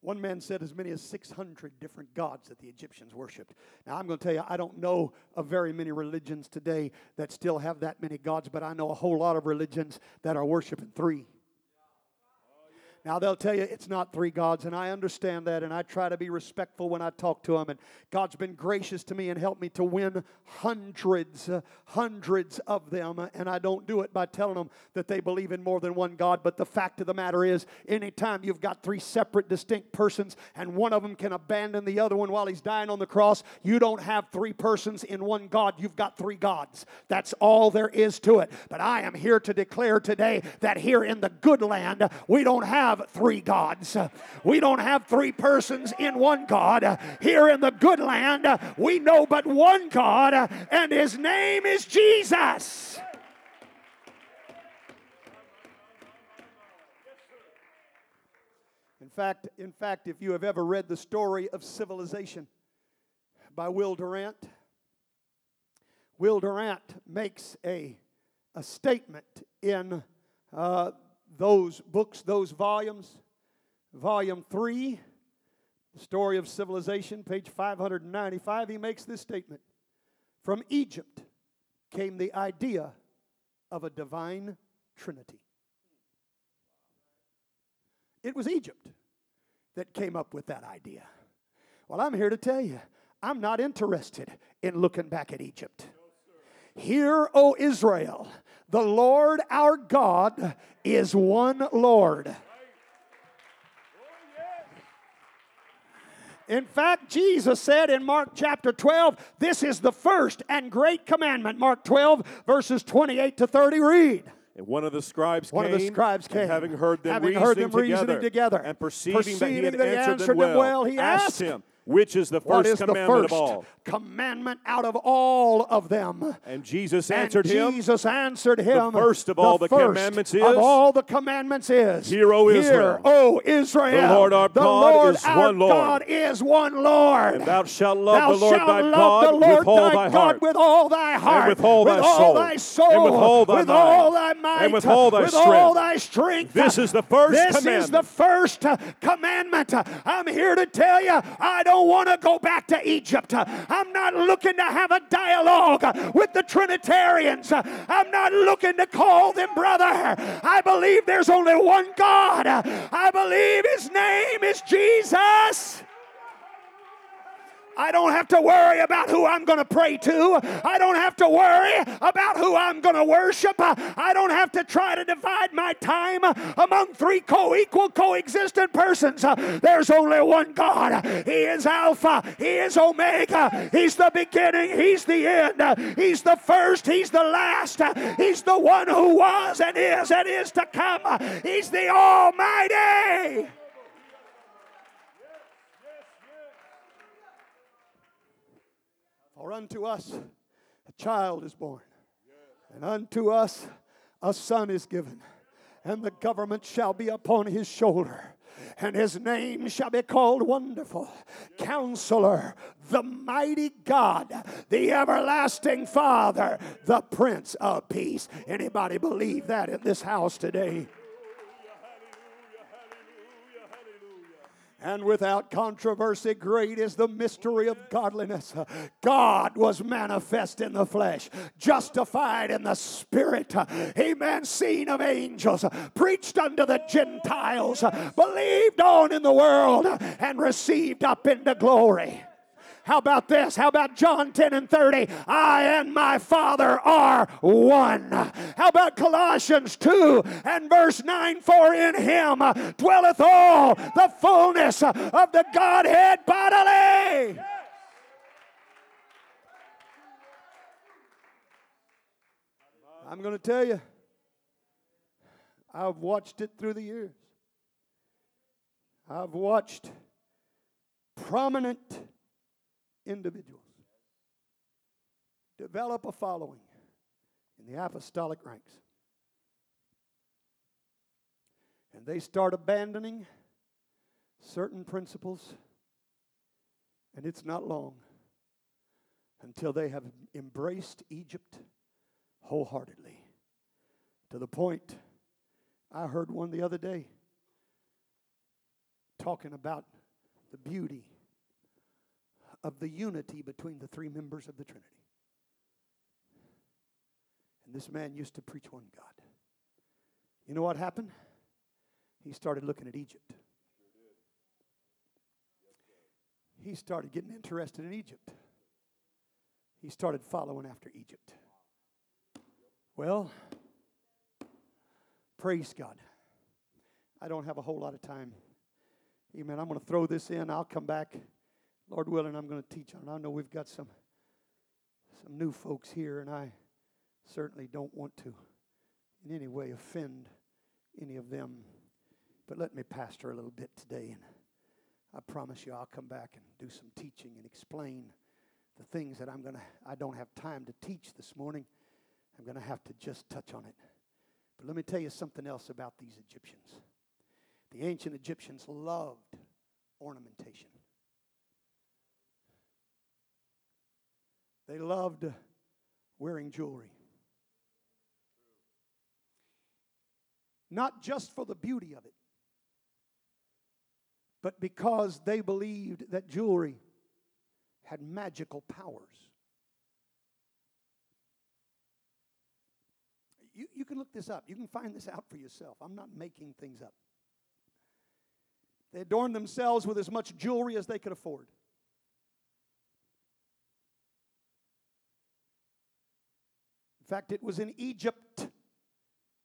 One man said as many as 600 different gods that the Egyptians worshiped. Now, I'm going to tell you, I don't know of very many religions today that still have that many gods, but I know a whole lot of religions that are worshiping three. Now they'll tell you it's not three gods, and I understand that, and I try to be respectful when I talk to them. And God's been gracious to me and helped me to win hundreds, uh, hundreds of them. And I don't do it by telling them that they believe in more than one God. But the fact of the matter is, anytime you've got three separate, distinct persons, and one of them can abandon the other one while he's dying on the cross, you don't have three persons in one God. You've got three gods. That's all there is to it. But I am here to declare today that here in the good land, we don't have three gods. We don't have three persons in one God. Here in the good land, we know but one God, and his name is Jesus. In fact, in fact, if you have ever read the story of civilization by Will Durant, Will Durant makes a, a statement in uh, those books, those volumes. Volume 3, The Story of Civilization, page 595, he makes this statement From Egypt came the idea of a divine trinity. It was Egypt that came up with that idea. Well, I'm here to tell you, I'm not interested in looking back at Egypt. Hear, O Israel, the Lord our God is one Lord. In fact, Jesus said in Mark chapter 12, this is the first and great commandment. Mark 12, verses 28 to 30. Read. And one of the scribes One came, of the scribes and came, having heard them, having reasoning, heard them together, reasoning together, and perceiving, that he had that answered, answered them them well, well, he asked, him, which is the first What is the commandment first of all? commandment out of all of them? And Jesus And answered him, Jesus answered him. first of all the first commandments Of is, all the commandments is. Hear, O Israel. Hear, O Israel. The Lord our The God Lord is our one Lord. God is one Lord. And thou shalt love Thou the Lord thy God the Lord with all thy heart, with all thy heart, with all thy all soul, thy soul, and with all thy with all thy might, and with all thy with all strength. thy strength. This is the first This is commandment. the first commandment. I'm here to tell you, I don't don't want to go back to Egypt. I'm not looking to have a dialogue with the Trinitarians. I'm not looking to call them brother. I believe there's only one God. I believe his name is Jesus. I don't have to worry about who I'm going to pray to. I don't have to worry about who I'm going to worship. I don't have to try to divide my time among three co equal, coexistent persons. There's only one God. He is Alpha, He is Omega, He's the beginning, He's the end, He's the first, He's the last, He's the one who was and is and is to come. He's the Almighty. For unto us a child is born, and unto us a son is given, and the government shall be upon his shoulder. And his name shall be called Wonderful, Counselor, the Mighty God, the Everlasting Father, the Prince of Peace. Anybody believe that in this house today? And without controversy, great is the mystery of godliness. God was manifest in the flesh, justified in the spirit, amen, seen of angels, preached unto the Gentiles, believed on in the world, and received up into glory. How about this? How about John 10 and 30? I and my Father are one. How about Colossians 2 and verse 9? For in him dwelleth all the fullness of the Godhead bodily. I'm going to tell you, I've watched it through the years. I've watched prominent individuals develop a following in the apostolic ranks. And they start abandoning certain principles, and it's not long until they have embraced Egypt wholeheartedly. To the point, I heard one the other day talking about the beauty of the unity between the three members of the Trinity. And this man used to preach one God. You know what happened? He started looking at Egypt. He started getting interested in Egypt. He started following after Egypt. Well, praise God. I don't have a whole lot of time. Amen. I'm going to throw this in. I'll come back. Lord willing, I'm going to teach on. I know we've got some some new folks here, and I certainly don't want to in any way offend any of them. But let me pastor a little bit today, and I promise you I'll come back and do some teaching and explain the things that I'm going to I don't have time to teach this morning. I'm going to have to just touch on it. But let me tell you something else about these Egyptians. The ancient Egyptians loved ornamentation. They loved wearing jewelry. Not just for the beauty of it, but because they believed that jewelry had magical powers. You, you can look this up. You can find this out for yourself. I'm not making things up. They adorned themselves with as much jewelry as they could afford. In fact, it was in Egypt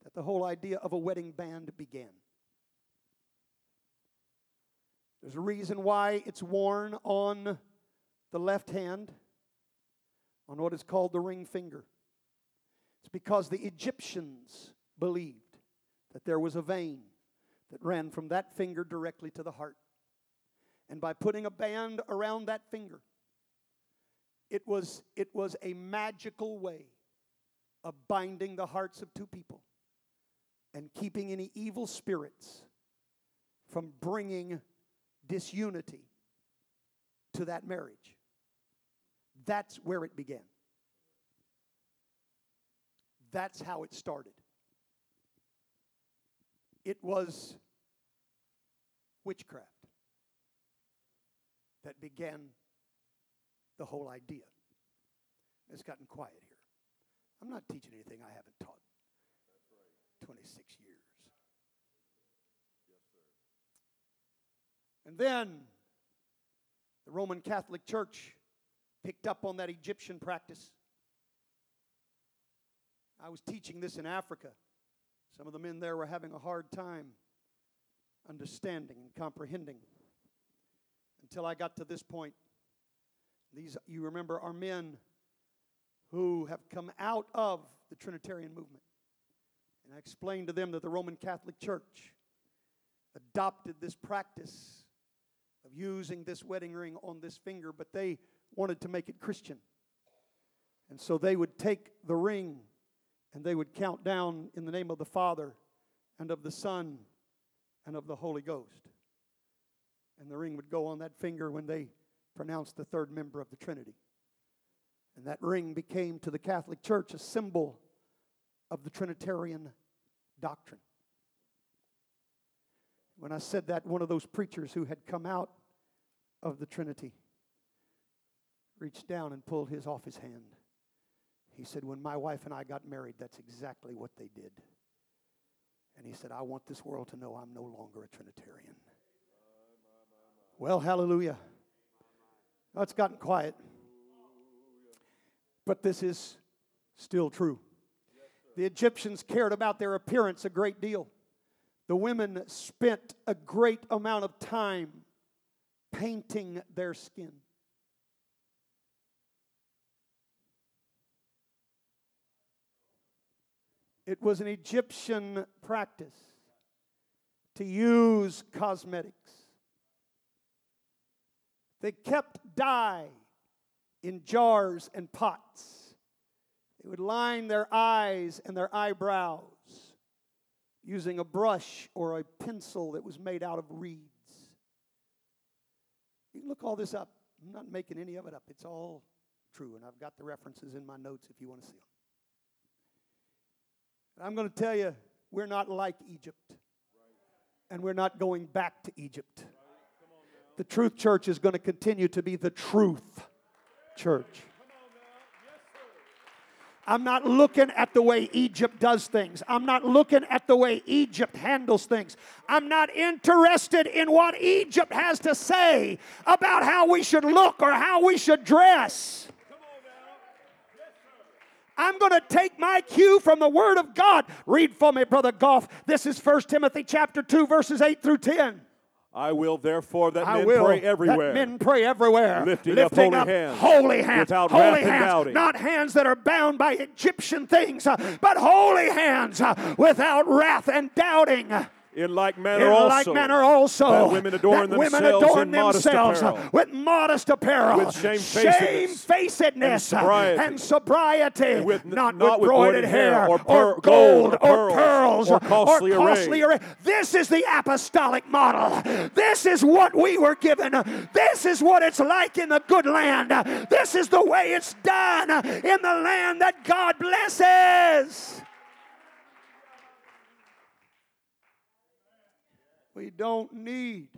that the whole idea of a wedding band began. There's a reason why it's worn on the left hand, on what is called the ring finger. It's because the Egyptians believed that there was a vein that ran from that finger directly to the heart. And by putting a band around that finger, it was, it was a magical way of binding the hearts of two people and keeping any evil spirits from bringing disunity to that marriage. That's where it began. That's how it started. It was witchcraft. that began the whole idea. It's gotten quiet here. I'm not teaching anything I haven't taught 26 years. And then the Roman Catholic Church picked up on that Egyptian practice. I was teaching this in Africa. Some of the men there were having a hard time understanding and comprehending until I got to this point. These, you remember, are men who have come out of the Trinitarian movement. And I explained to them that the Roman Catholic Church adopted this practice of using this wedding ring on this finger, but they wanted to make it Christian. And so they would take the ring and they would count down in the name of the Father and of the Son and of the Holy Ghost. And the ring would go on that finger when they pronounced the third member of the Trinity. And that ring became to the Catholic Church a symbol of the Trinitarian doctrine. When I said that, one of those preachers who had come out of the Trinity reached down and pulled his off his hand. He said, When my wife and I got married, that's exactly what they did. And he said, I want this world to know I'm no longer a Trinitarian. Well, hallelujah. Oh, it's gotten quiet. But this is still true. The Egyptians cared about their appearance a great deal. The women spent a great amount of time painting their skin. It was an Egyptian practice to use cosmetics. They kept dye in jars and pots. They would line their eyes and their eyebrows using a brush or a pencil that was made out of reeds. You can look all this up. I'm not making any of it up. It's all true, and I've got the references in my notes if you want to see them. And I'm going to tell you, we're not like Egypt, and we're not going back to Egypt. The truth church is going to continue to be the truth church. I'm not looking at the way Egypt does things. I'm not looking at the way Egypt handles things. I'm not interested in what Egypt has to say about how we should look or how we should dress. I'm going to take my cue from the Word of God. Read for me, Brother Goff. This is 1 Timothy chapter 2, verses 8 through 10. I will therefore that I men will pray everywhere. Men pray everywhere. Lifting up holy hands. holy hands. Without holy wrath and hands. doubting. Not hands that are bound by Egyptian things, uh, but holy hands uh, without wrath and doubting. In like manner In also. like manner also that women adorn that women themselves adorn modest themselves, uh, with modest apparel, With shamefacedness shamefacedness, and sobriety. and sobriety, with not, not with broided hair, or or, gold, or or pearls, or costly array. costly array. This is the apostolic model. This is what we were given. This is what it's like in the good land. This is the way it's done in the land that God blesses. We don't need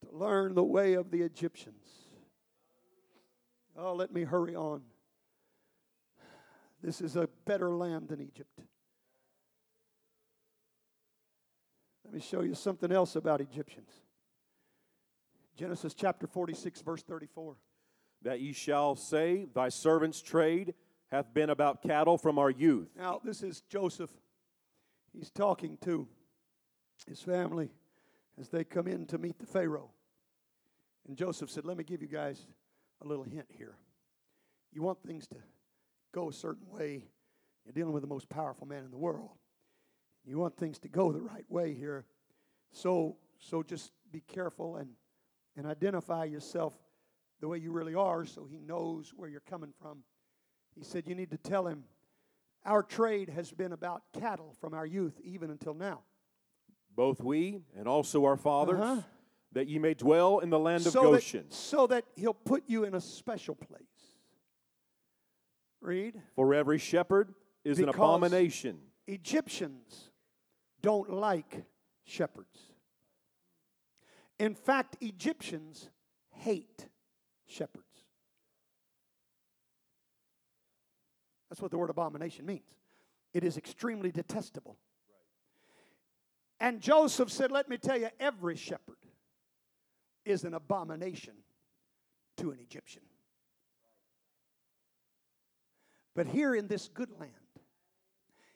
to learn the way of the Egyptians. Oh, let me hurry on. This is a better land than Egypt. Let me show you something else about Egyptians. Genesis chapter 46, verse 34. that ye shall say, Thy servant's trade hath been about cattle from our youth. Now, this is Joseph. He's talking to his family as they come in to meet the Pharaoh. And Joseph said, Let me give you guys a little hint here. You want things to go a certain way, you're dealing with the most powerful man in the world. You want things to go the right way here. So, so just be careful and, and identify yourself the way you really are so he knows where you're coming from. He said, You need to tell him, Our trade has been about cattle from our youth even until now. Both we and also our fathers, Uh-huh. that ye may dwell in the land of so Goshen. That, so that he'll put you in a special place. Read. For every shepherd is an abomination. Egyptians don't like shepherds. In fact, Egyptians hate shepherds. That's what the word abomination means. It is extremely detestable. And Joseph said, Let me tell you, every shepherd is an abomination to an Egyptian. But here in this good land,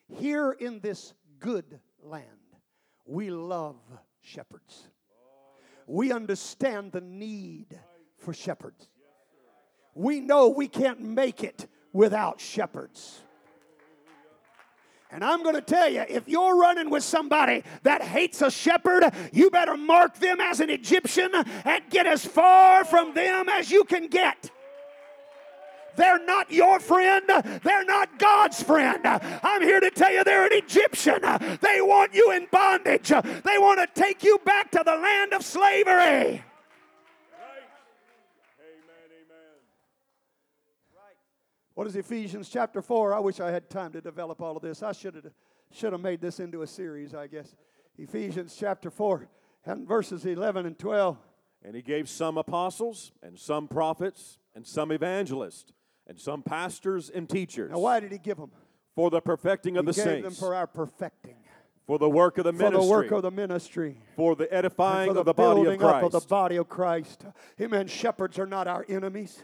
here in this good land, we love shepherds. We understand the need for shepherds. We know we can't make it without shepherds. And I'm going to tell you, if you're running with somebody that hates a shepherd, you better mark them as an Egyptian and get as far from them as you can get. They're not your friend. They're not God's friend. I'm here to tell you they're an Egyptian. They want you in bondage. They want to take you back to the land of slavery. What is Ephesians chapter 4? I wish I had time to develop all of this. I should have should have made this into a series, I guess. Ephesians chapter 4 and verses 11 and 12. And he gave some apostles, and some prophets, and some evangelists, and some pastors and teachers. Now, why did he give them? For the perfecting of he the gave saints. them for our perfecting. For the work of the ministry. For the work of the ministry. for the edifying for the of the body of building up of Christ. the body of Christ. Amen. Shepherds are not our enemies.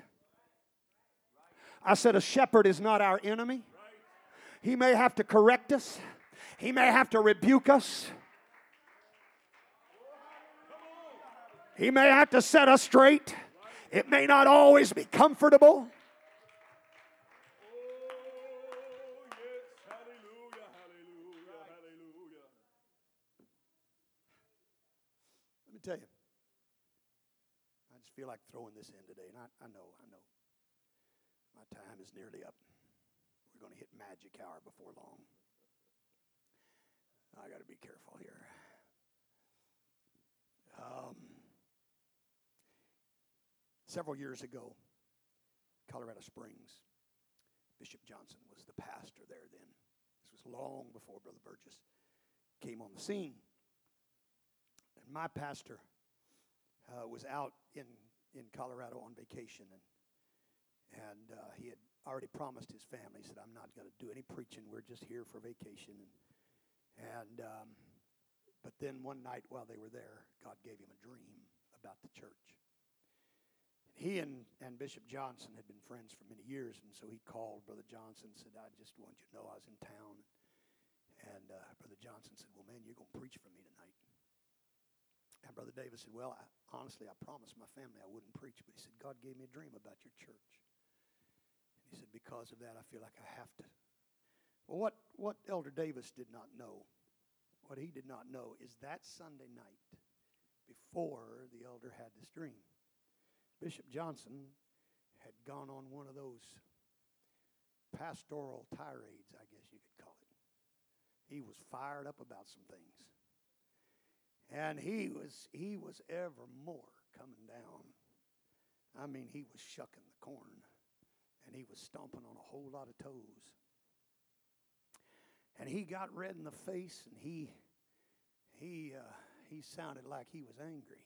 I said a shepherd is not our enemy. He may have to correct us. He may have to rebuke us. He may have to set us straight. It may not always be comfortable. Let me tell you. I just feel like throwing this in today, and I, I know, I know. My time is nearly up. We're going to hit magic hour before long. I got to be careful here. Um, several years ago, Colorado Springs, Bishop Johnson was the pastor there then. This was long before Brother Burgess came on the scene. And my pastor uh, was out in, in Colorado on vacation, and and uh, he had already promised his family. He said, "I'm not going to do any preaching. We're just here for vacation." And, and um, but then one night while they were there, God gave him a dream about the church. He and, and Bishop Johnson had been friends for many years, and so he called Brother Johnson and said, I just want you to know I was in town. And uh, Brother Johnson said, Well, man, you're going to preach for me tonight. And Brother Davis said, Well, I, honestly, I promised my family I wouldn't preach, but he said, God gave me a dream about your church. He said, Because of that, I feel like I have to. Well, what, what Elder Davis did not know, what he did not know, is that Sunday night, before the elder had this dream, Bishop Johnson had gone on one of those pastoral tirades, I guess you could call it. He was fired up about some things. And he was he was ever more coming down. I mean, he was shucking the corn and he was stomping on a whole lot of toes. And he got red in the face and he he uh, he sounded like he was angry.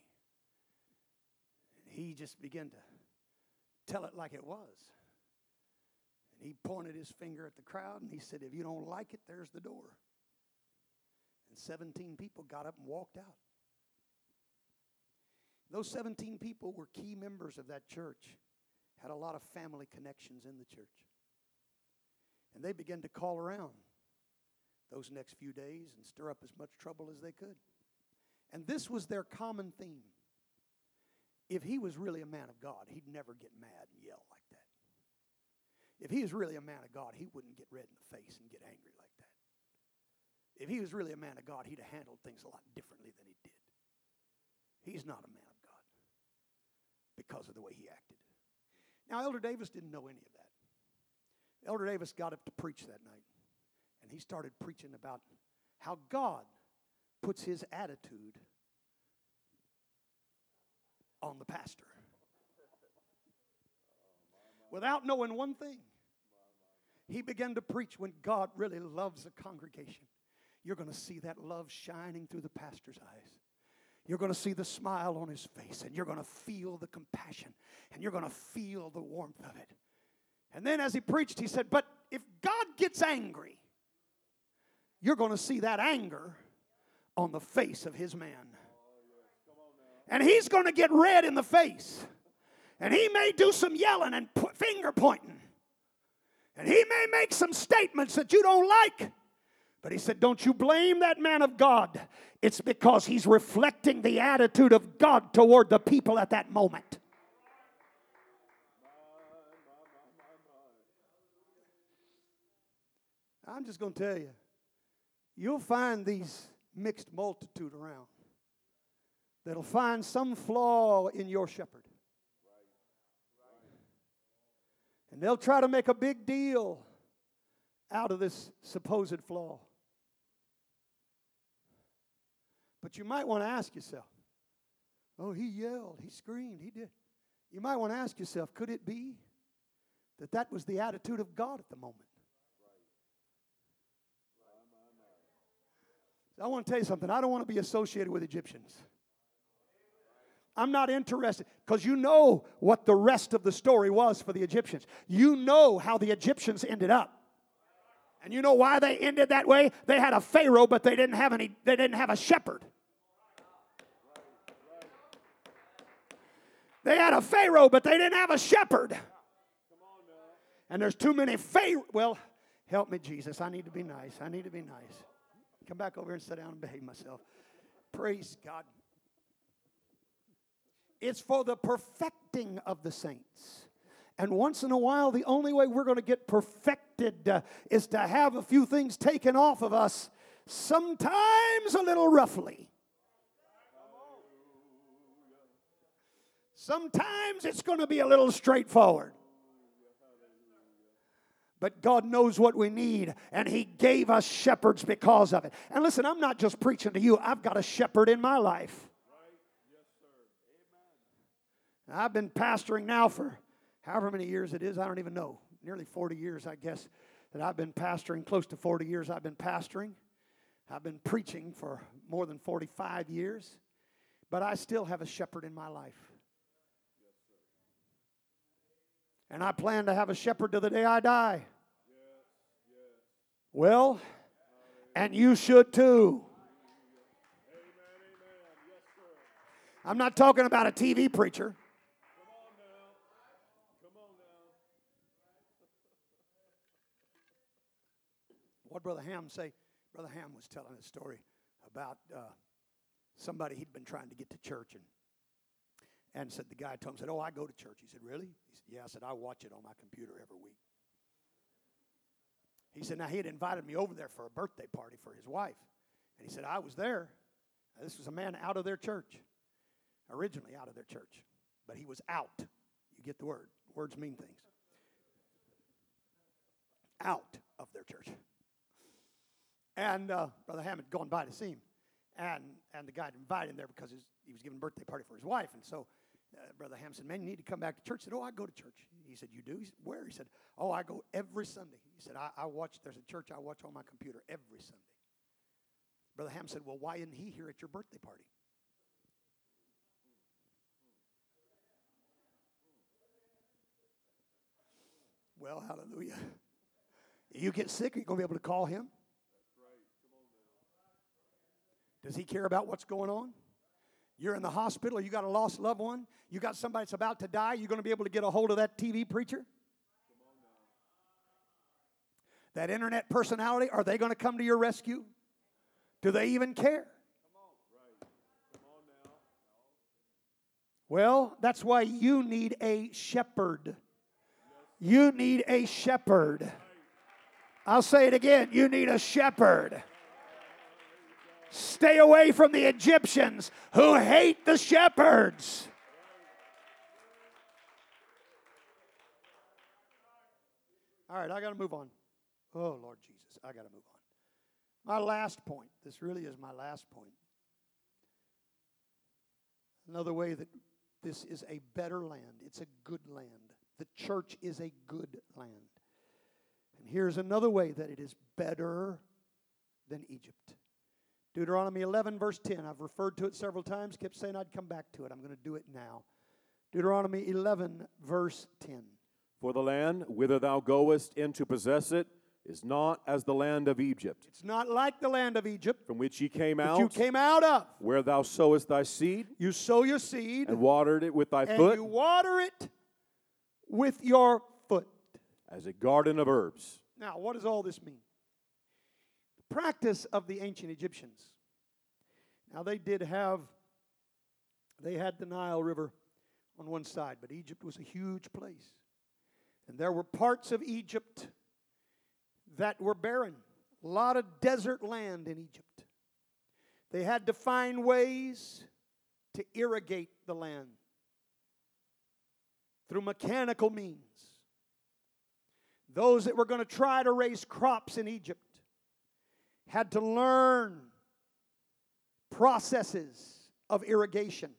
And he just began to tell it like it was. And he pointed his finger at the crowd and he said, If you don't like it, there's the door. And 17 people got up and walked out. Those 17 people were key members of that church, had a lot of family connections in the church. And they began to call around those next few days and stir up as much trouble as they could. And this was their common theme. If he was really a man of God, he'd never get mad and yell like that. If he was really a man of God, he wouldn't get red in the face and get angry like that. If he was really a man of God, he'd have handled things a lot differently than he did. He's not a man of God because of the way he acted. Now, Elder Davis didn't know any of that. Elder Davis got up to preach that night, and he started preaching about how God puts his attitude on the pastor without knowing one thing. He began to preach when God really loves a congregation. You're going to see that love shining through the pastor's eyes. You're going to see the smile on his face, and you're going to feel the compassion, and you're going to feel the warmth of it. And then as he preached, he said, But if God gets angry, you're going to see that anger on the face of his man. And he's going to get red in the face. And he may do some yelling and finger pointing. And he may make some statements that you don't like. But he said, Don't you blame that man of God. It's because he's reflecting the attitude of God toward the people at that moment. I'm just going to tell you, you'll find these mixed multitude around that'll find some flaw in your shepherd. And they'll try to make a big deal out of this supposed flaw. But you might want to ask yourself, oh, he yelled, he screamed, he did. You might want to ask yourself, could it be that that was the attitude of God at the moment? I want to tell you something. I don't want to be associated with Egyptians. I'm not interested because you know what the rest of the story was for the Egyptians. You know how the Egyptians ended up. And you know why they ended that way? They had a Pharaoh, but they didn't have any, they didn't have a shepherd. They had a Pharaoh, but they didn't have a shepherd. And there's too many Pharaoh. Well, help me, Jesus. I need to be nice. I need to be nice. Come back over here and sit down and behave myself. Praise God. It's for the perfecting of the saints. And once in a while, the only way we're going to get perfected uh, is to have a few things taken off of us, sometimes a little roughly. Sometimes it's going to be a little straightforward. But God knows what we need, and He gave us shepherds because of it. And listen, I'm not just preaching to you, I've got a shepherd in my life. I've been pastoring now for however many years it is, I don't even know. Nearly 40 years, I guess, that I've been pastoring. Close to 40 years I've been pastoring. I've been preaching for more than 45 years. But I still have a shepherd in my life. And I plan to have a shepherd to the day I die. Well, and you should too. I'm not talking about a TV preacher. What Brother Ham say? Brother Ham was telling a story about uh, somebody he'd been trying to get to church and and said the guy told him said, "Oh, I go to church." He said, "Really?" He said, "Yeah." I said, "I watch it on my computer every week." He said, "Now he had invited me over there for a birthday party for his wife, and he said I was there. Now, this was a man out of their church, originally out of their church, but he was out. You get the word. Words mean things. Out of their church." And uh, Brother Hammond gone by to see him. And, and the guy had invited him there because his, he was giving a birthday party for his wife. And so uh, Brother Ham said, Man, you need to come back to church. He said, Oh, I go to church. He said, You do? He said, Where? He said, Oh, I go every Sunday. He said, I, I watch, there's a church I watch on my computer every Sunday. Brother Ham said, Well, why isn't he here at your birthday party? Well, hallelujah. You get sick, are you going to be able to call him? Does he care about what's going on? You're in the hospital, you got a lost loved one, you got somebody that's about to die, you're going to be able to get a hold of that TV preacher? That internet personality, are they going to come to your rescue? Do they even care? Well, that's why you need a shepherd. You need a shepherd. I'll say it again you need a shepherd. Stay away from the Egyptians who hate the shepherds. All right, I got to move on. Oh, Lord Jesus, I got to move on. My last point, this really is my last point. Another way that this is a better land, it's a good land. The church is a good land. And here's another way that it is better than Egypt Deuteronomy 11, verse 10. I've referred to it several times, kept saying I'd come back to it. I'm going to do it now. Deuteronomy 11, verse 10. For the land whither thou goest in to possess it is not as the land of Egypt, It's not like the land of Egypt from which ye came out, you came out of. where thou sowest thy seed, You sow your seed and watered it with thy and foot, you water it with your foot. as a garden of herbs. Now, what does all this mean? Practice of the ancient Egyptians. Now, they did have, they had the Nile River on one side, but Egypt was a huge place. And there were parts of Egypt that were barren, a lot of desert land in Egypt. They had to find ways to irrigate the land through mechanical means. Those that were going to try to raise crops in Egypt had to learn processes of irrigation.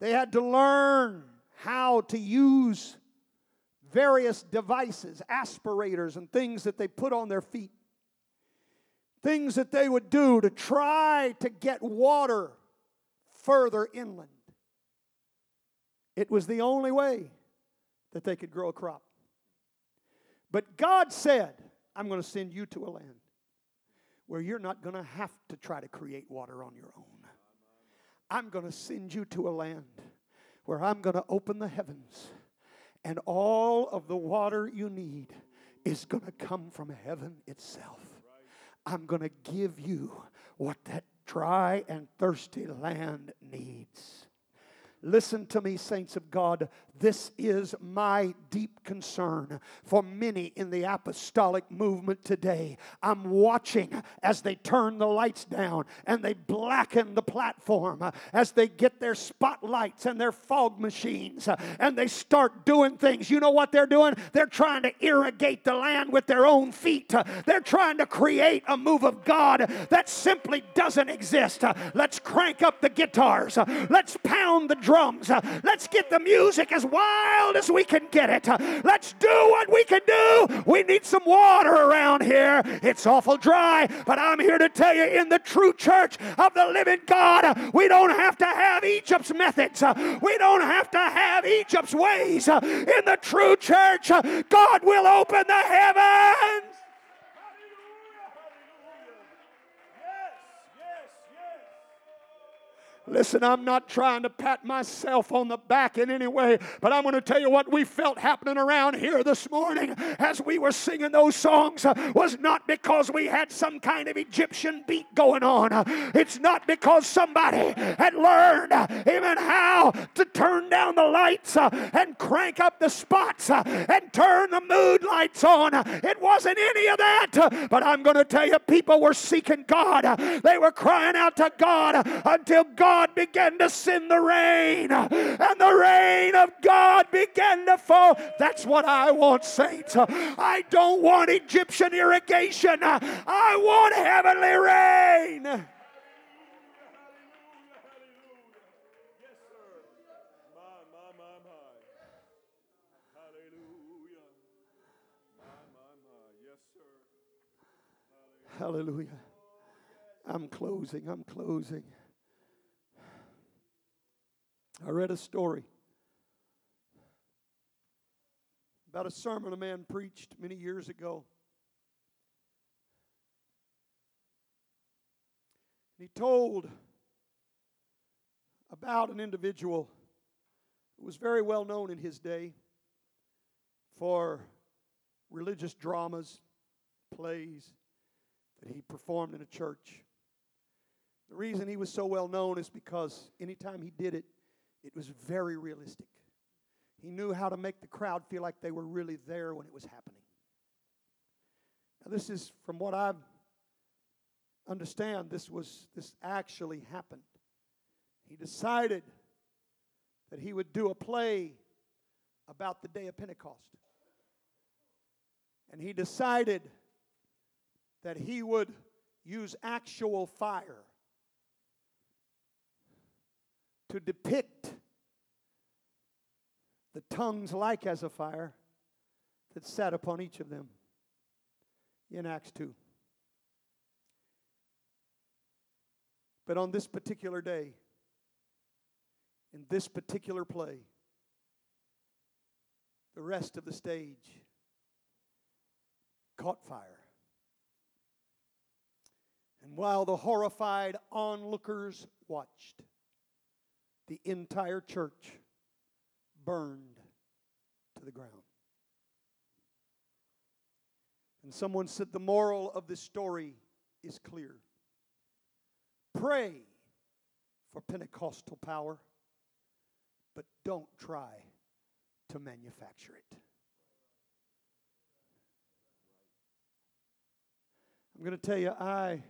They had to learn how to use various devices, aspirators, and things that they put on their feet. Things that they would do to try to get water further inland. It was the only way that they could grow a crop. But God said, I'm going to send you to a land where you're not going to have to try to create water on your own. I'm going to send you to a land where I'm going to open the heavens and all of the water you need is going to come from heaven itself. I'm going to give you what that dry and thirsty land needs. Listen to me, saints of God. This is my deep concern for many in the apostolic movement today. I'm watching as they turn the lights down and they blacken the platform, as they get their spotlights and their fog machines and they start doing things. You know what they're doing? They're trying to irrigate the land with their own feet. They're trying to create a move of God that simply doesn't exist. Let's crank up the guitars. Let's pound the drums. Uh, let's get the music as wild as we can get it. Uh, let's do what we can do. We need some water around here. It's awful dry, but I'm here to tell you in the true church of the living God, uh, we don't have to have Egypt's methods. We don't have to have Egypt's ways. In the true church, God will open the heavens. Listen, I'm not trying to pat myself on the back in any way, but I'm going to tell you what we felt happening around here this morning as we were singing those songs was not because we had some kind of Egyptian beat going on. It's not because somebody had learned even how to turn down the lights and crank up the spots and turn the mood lights on. It wasn't any of that. But I'm going to tell you, people were seeking God. They were crying out to God until God God began to send the rain, and the rain of God began to fall. That's what I want, saints. I don't want Egyptian irrigation, I want heavenly rain. Hallelujah. I'm closing. I'm closing. I read a story about a sermon a man preached many years ago. And he told about an individual who was very well known in his day for religious dramas, plays that he performed in a church. The reason he was so well known is because anytime he did it, it was very realistic. He knew how to make the crowd feel like they were really there when it was happening. Now, this is from what I understand, this was this actually happened. He decided that he would do a play about the day of Pentecost. And he decided that he would use actual fire to depict the tongues like as a fire that sat upon each of them in Acts 2. But on this particular day, in this particular play, the rest of the stage caught fire. And while the horrified onlookers watched, the entire church burned to the ground. And someone said the moral of this story is clear pray for Pentecostal power, but don't try to manufacture it. I'm going to tell you, I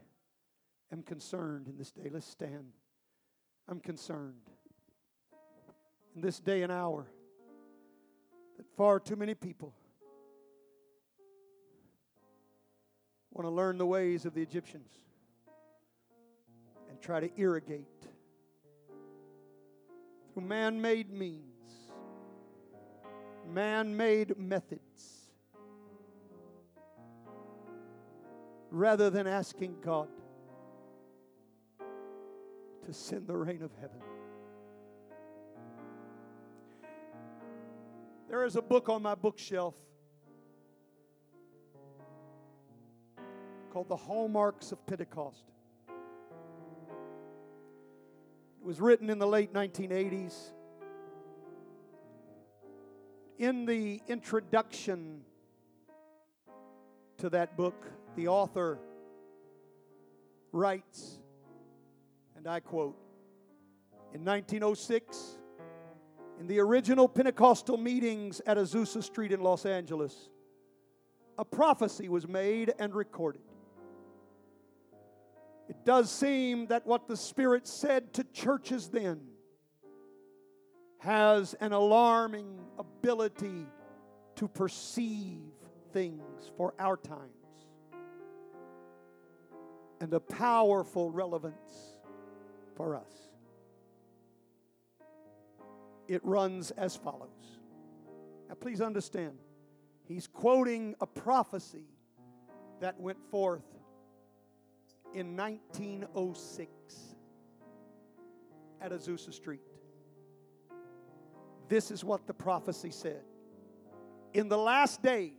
am concerned in this day. Let's stand. I'm concerned in this day and hour that far too many people want to learn the ways of the Egyptians and try to irrigate through man made means, man made methods, rather than asking God to send the rain of heaven. There is a book on my bookshelf called The Hallmarks of Pentecost. It was written in the late 1980s. In the introduction to that book, the author writes, and I quote, in 1906, in the original Pentecostal meetings at Azusa Street in Los Angeles, a prophecy was made and recorded. It does seem that what the Spirit said to churches then has an alarming ability to perceive things for our times and a powerful relevance for us. It runs as follows. Now, please understand, he's quoting a prophecy that went forth in 1906 at Azusa Street. This is what the prophecy said. In the last days,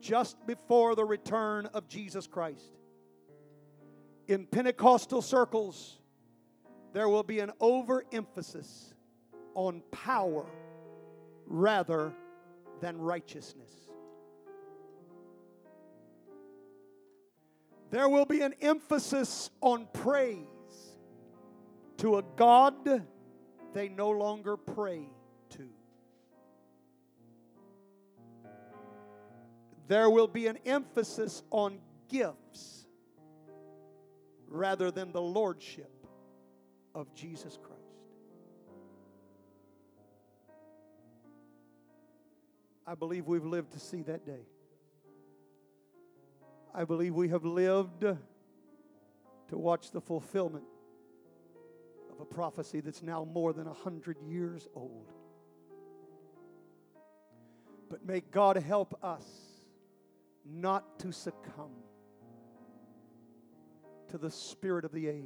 just before the return of Jesus Christ, in Pentecostal circles, there will be an overemphasis on power rather than righteousness. There will be an emphasis on praise to a God they no longer pray to. There will be an emphasis on gifts rather than the lordship of Jesus Christ. I believe we've lived to see that day. I believe we have lived to watch the fulfillment of a prophecy that's now more than a hundred years old. But may God help us not to succumb to the spirit of the age.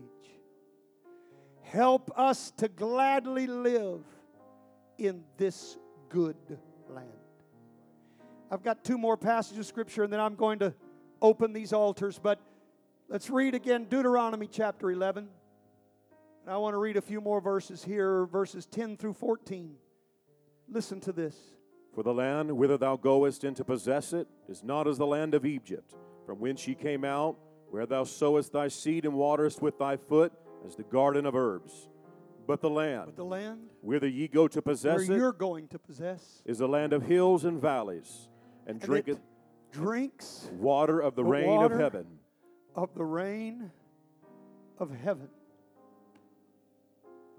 Help us to gladly live in this good land. I've got two more passages of scripture and then I'm going to open these altars, but let's read again Deuteronomy chapter 11. And I want to read a few more verses here, verses 10 through 14. Listen to this. For the land whither thou goest in to possess it is not as the land of Egypt, from whence ye came out, where thou sowest thy seed and waterest with thy foot, as the garden of herbs. But the land, But the land whither ye go to where possess it, you're going to possess is a land of hills and valleys, and And drinketh it drinks water of the The rain of heaven. of the rain of heaven.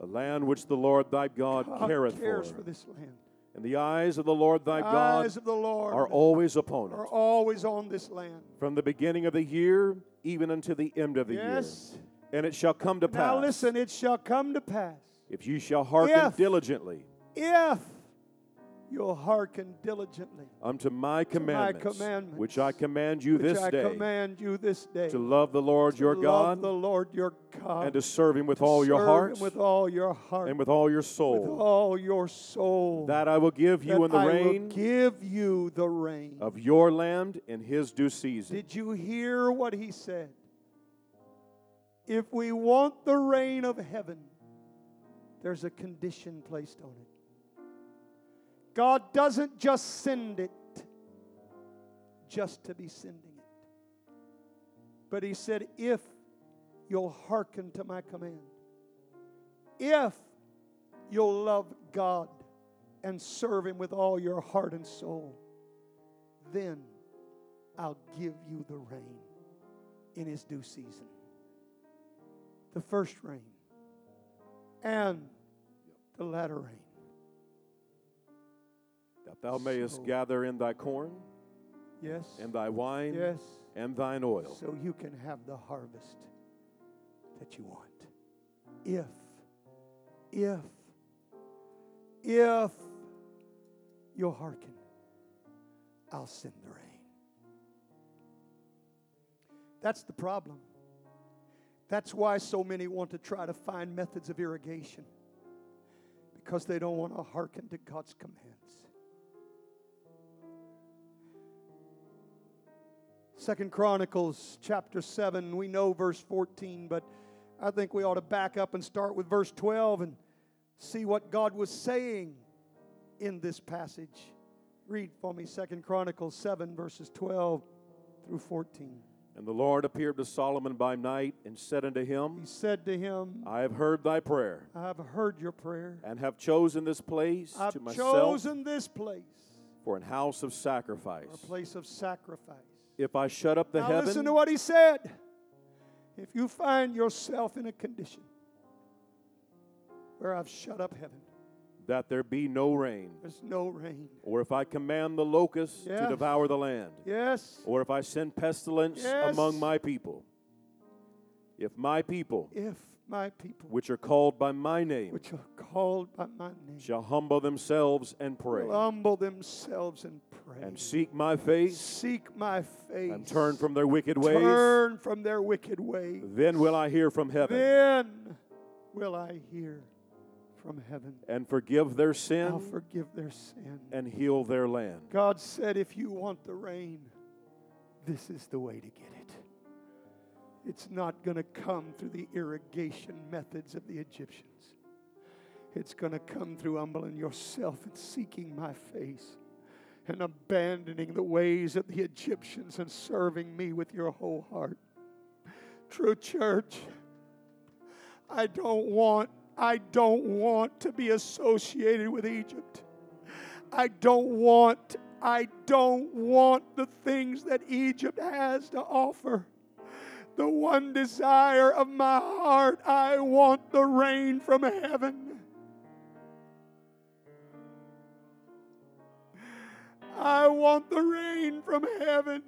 A land which the Lord thy God, God careth cares for. for this land. And the eyes of the Lord thy The God eyes of the Lord are always upon us. are always on this land. from the beginning of the year even unto the end of the Yes. year. And it shall come to pass, Now listen, it shall come to pass if you shall hearken If- diligently if you'll hearken diligently, unto my commandments, commandments, which I command you which this I day, command you this day, to love the Lord your God the Lord your God, and to serve him with all your heart with all your heart, and with all your with soul. all your soul. That I will give you in the I rain give you the rain. of your land in his due season. Did you hear what he said? If we want the rain of heaven, there's a condition placed on it. God doesn't just send it just to be sending it. But he said, if you'll hearken to my command, if you'll love God and serve him with all your heart and soul, then I'll give you the rain in his due season. The first rain and the latter rain. That thou mayest So- gather in thy corn Yes. and thy wine Yes. and thine oil. So you can have the harvest that you want. If, if, if you'll hearken, I'll send the rain. That's the problem. That's why so many want to try to find methods of irrigation because they don't want to hearken to God's commands. Second Chronicles chapter 7, we know verse 14, but I think we ought to back up and start with verse 12 and see what God was saying in this passage. Read for me Second Chronicles 7, verses 12 through 14. And the Lord appeared to Solomon by night and said unto him, He said to him, I have heard thy prayer I have heard your prayer. and have chosen this place I've to myself chosen this place for an house of sacrifice. a place of sacrifice. If I shut up the now heaven, listen to what he said. If you find yourself in a condition where I've shut up heaven, that there be no rain, there's no rain. or if I command the locusts Yes. to devour the land, Yes, or if I send pestilence Yes. among my people, if my people, if my people, which are called by my name, which are called by my name, shall humble themselves and pray, humble themselves and pray, and seek my face, seek my face, and turn from their wicked ways, turn from their wicked ways, then will I hear from heaven then will I hear from heaven. and forgive their I'll sin forgive their sin. and heal their land. God said, if you want the rain, this is the way to get it. It's not going to come through the irrigation methods of the Egyptians. It's going to come through humbling yourself and seeking my face and abandoning the ways of the Egyptians and serving me with your whole heart. True church, I don't want I don't want to be associated with Egypt. I don't want I don't want the things that Egypt has to offer. The one desire of my heart, I want the rain from heaven. I want the rain from heaven.